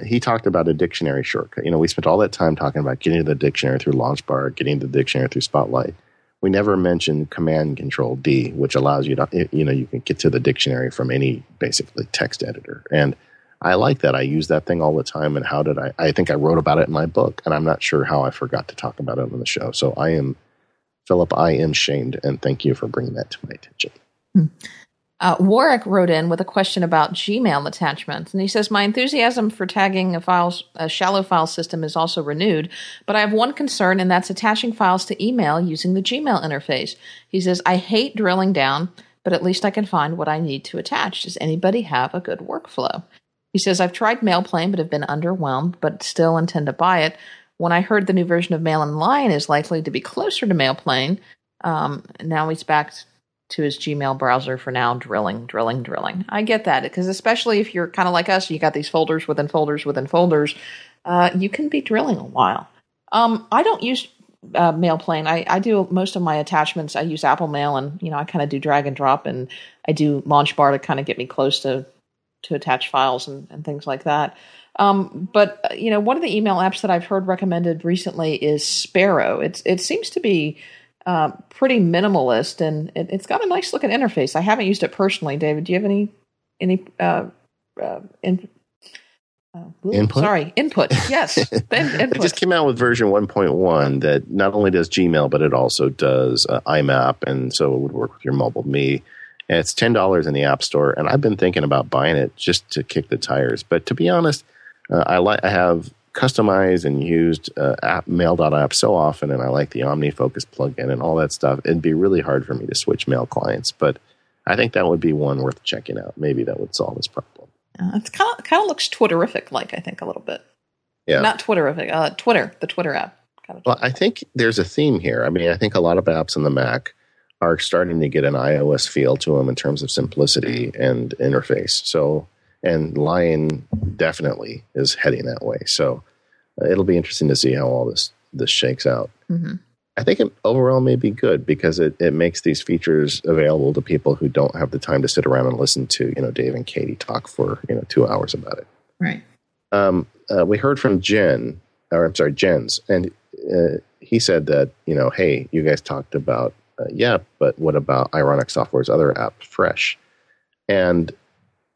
he talked about a dictionary shortcut. You know, we spent all that time talking about getting to the dictionary through Launchbar, getting to the dictionary through Spotlight we never mentioned command control D, which allows you to, you know, you can get to the dictionary from any basically text editor. And I like that. I use that thing all the time. And how did I? I think I wrote about it in my book, and I'm not sure how I forgot to talk about it on the show. So I am, Philip, I am shamed, and thank you for bringing that to my attention. Hmm. Uh, Warwick wrote in with a question about Gmail attachments, and he says, "My enthusiasm for tagging a files a shallow file system is also renewed, but I have one concern, and that's attaching files to email using the Gmail interface." He says, "I hate drilling down, but at least I can find what I need to attach. Does anybody have a good workflow?" He says, "I've tried MailPlane, but have been underwhelmed, but still intend to buy it." When I heard the new version of Mail Online is likely to be closer to MailPlane, um, now he's back to his Gmail browser for now, drilling, drilling, drilling. I get that because especially if you're kind of like us, you got these folders within folders within folders, uh, you can be drilling a while. Um, I don't use uh, MailPlane. I, I do most of my attachments. I use Apple Mail, and you know I kind of do drag and drop, and I do Launch Bar to kind of get me close to to attach files and, and things like that. Um, but uh, you know, one of the email apps that I've heard recommended recently is Sparrow. It's it seems to be uh, pretty minimalist, and it, has got a nice looking interface. I haven't used it personally, David. Do you have any any uh, uh, in, uh, Input? Sorry, input. Yes, [laughs] in- It just came out with version 1.1 that not only does Gmail, but it also does uh, IMAP, and so it would work with your MobileMe. And it's ten dollars in the App Store, and I've been thinking about buying it just to kick the tires. But to be honest, uh, I like I have customized and used uh, app mail.app so often, and I like the OmniFocus plugin and all that stuff. It'd be really hard for me to switch mail clients, but I think that would be one worth checking out. Maybe that would solve this problem. Uh, it's kind of kind of looks Twitterrific like I think a little bit. Yeah. Not Twitterrific. Uh, Twitter, the Twitter app. Kind of Well, I think there's a theme here. I mean, I think a lot of apps on the Mac are starting to get an iOS feel to them in terms of simplicity and interface. So, and Lion definitely is heading that way. So, uh, it'll be interesting to see how all this this shakes out. Mhm. I think it overall may be good because it, it makes these features available to people who don't have the time to sit around and listen to you know Dave and Katie talk for you know two hours about it right. um, uh, we heard from Jen, or I'm sorry, Jens, and uh, he said that you know, hey, you guys talked about uh, yeah, but what about Ironic Software's other app, Fresh? And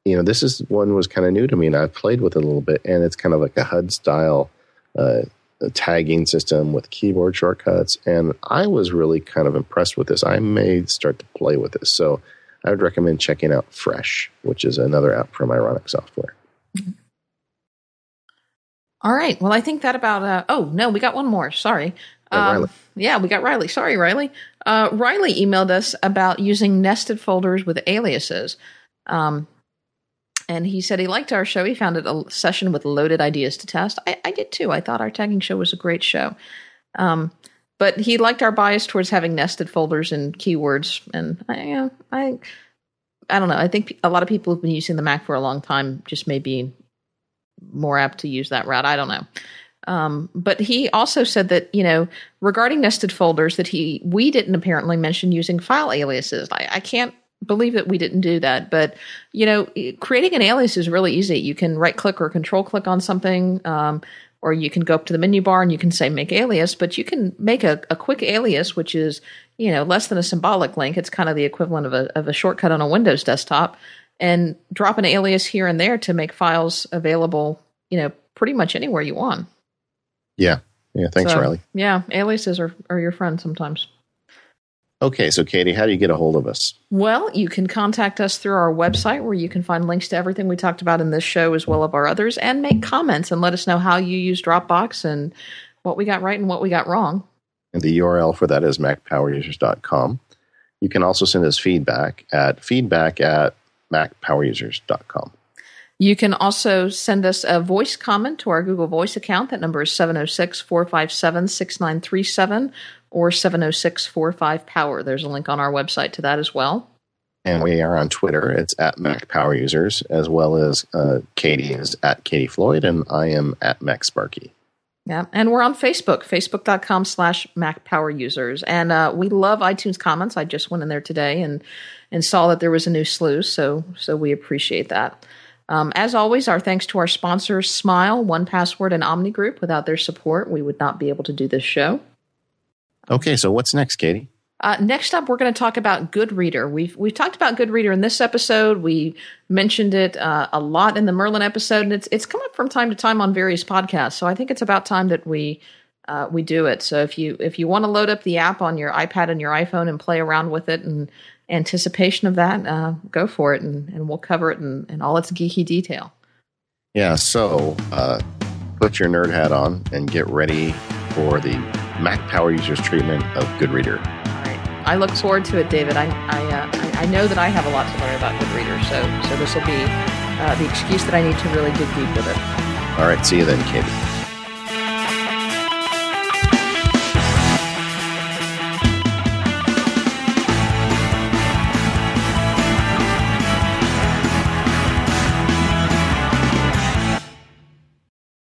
you know, this is one was kind of new to me, and I've played with it a little bit, and it's kind of like a HUD style uh, tagging system with keyboard shortcuts, and I was really kind of impressed with this. I may start to play with this, so I would recommend checking out Fresh, which is another app from Ironic Software. All right. Well, I think that about. Uh, oh no, we got one more. Sorry. Oh, Um, Riley. yeah, we got Riley. Sorry, Riley. Uh, Riley emailed us about using nested folders with aliases. Um, and he said he liked our show. He found it a session with loaded ideas to test. I, I did too. I thought our tagging show was a great show. Um, but he liked our bias towards having nested folders and keywords. And I, uh, I, I don't know. I think a lot of people who've been using the Mac for a long time just may be more apt to use that route. I don't know. Um, but he also said that you know regarding nested folders that he we didn't apparently mention using file aliases. I, I can't believe that we didn't do that. But you know, creating an alias is really easy. You can right click or control click on something. Um, or you can go up to the menu bar and you can say make alias, but you can make a, a quick alias, which is, you know, less than a symbolic link. It's kind of the equivalent of a, of a shortcut on a Windows desktop and drop an alias here and there to make files available, you know, pretty much anywhere you want. Yeah. Yeah. Thanks, So, Riley. Yeah, aliases are, are your friend sometimes. Okay. So, Katie, how do you get a hold of us? Well, you can contact us through our website where you can find links to everything we talked about in this show as well as our others and make comments and let us know how you use Dropbox and what we got right and what we got wrong. And the URL for that is macpowerusers.com. You can also send us feedback at feedback at macpowerusers.com. You can also send us a voice comment to our Google Voice account. That number is 706 457 6937 or 70645 Power. There's a link on our website to that as well. And we are on Twitter. It's at Mac Power Users, as well as uh, Katie is at Katie Floyd, and I am at MacSparky. Yeah, and we're on Facebook, facebook.com slash Mac Power Users. And uh, we love iTunes comments. I just went in there today and, and saw that there was a new slew, so so we appreciate that. Um, as always, our thanks to our sponsors, Smile, 1Password, and Omni Group. Without their support, we would not be able to do this show. Okay, so what's next, Katie? Uh, next up, we're going to talk about Goodreader. We've we've talked about Goodreader in this episode. We mentioned it uh, a lot in the Merlin episode, and it's it's come up from time to time on various podcasts. So I think it's about time that we uh, we do it. So if you if you want to load up the app on your iPad and your iPhone and play around with it, in anticipation of that, uh, go for it, and, and we'll cover it in, in all its geeky detail. Yeah, so uh, put your nerd hat on and get ready for the Mac Power Users treatment of Goodreader. All right, I look forward to it, David. I I, uh, I I know that I have a lot to learn about Goodreader, so so this will be uh, the excuse that I need to really dig deep with it. All right, see you then, Katie.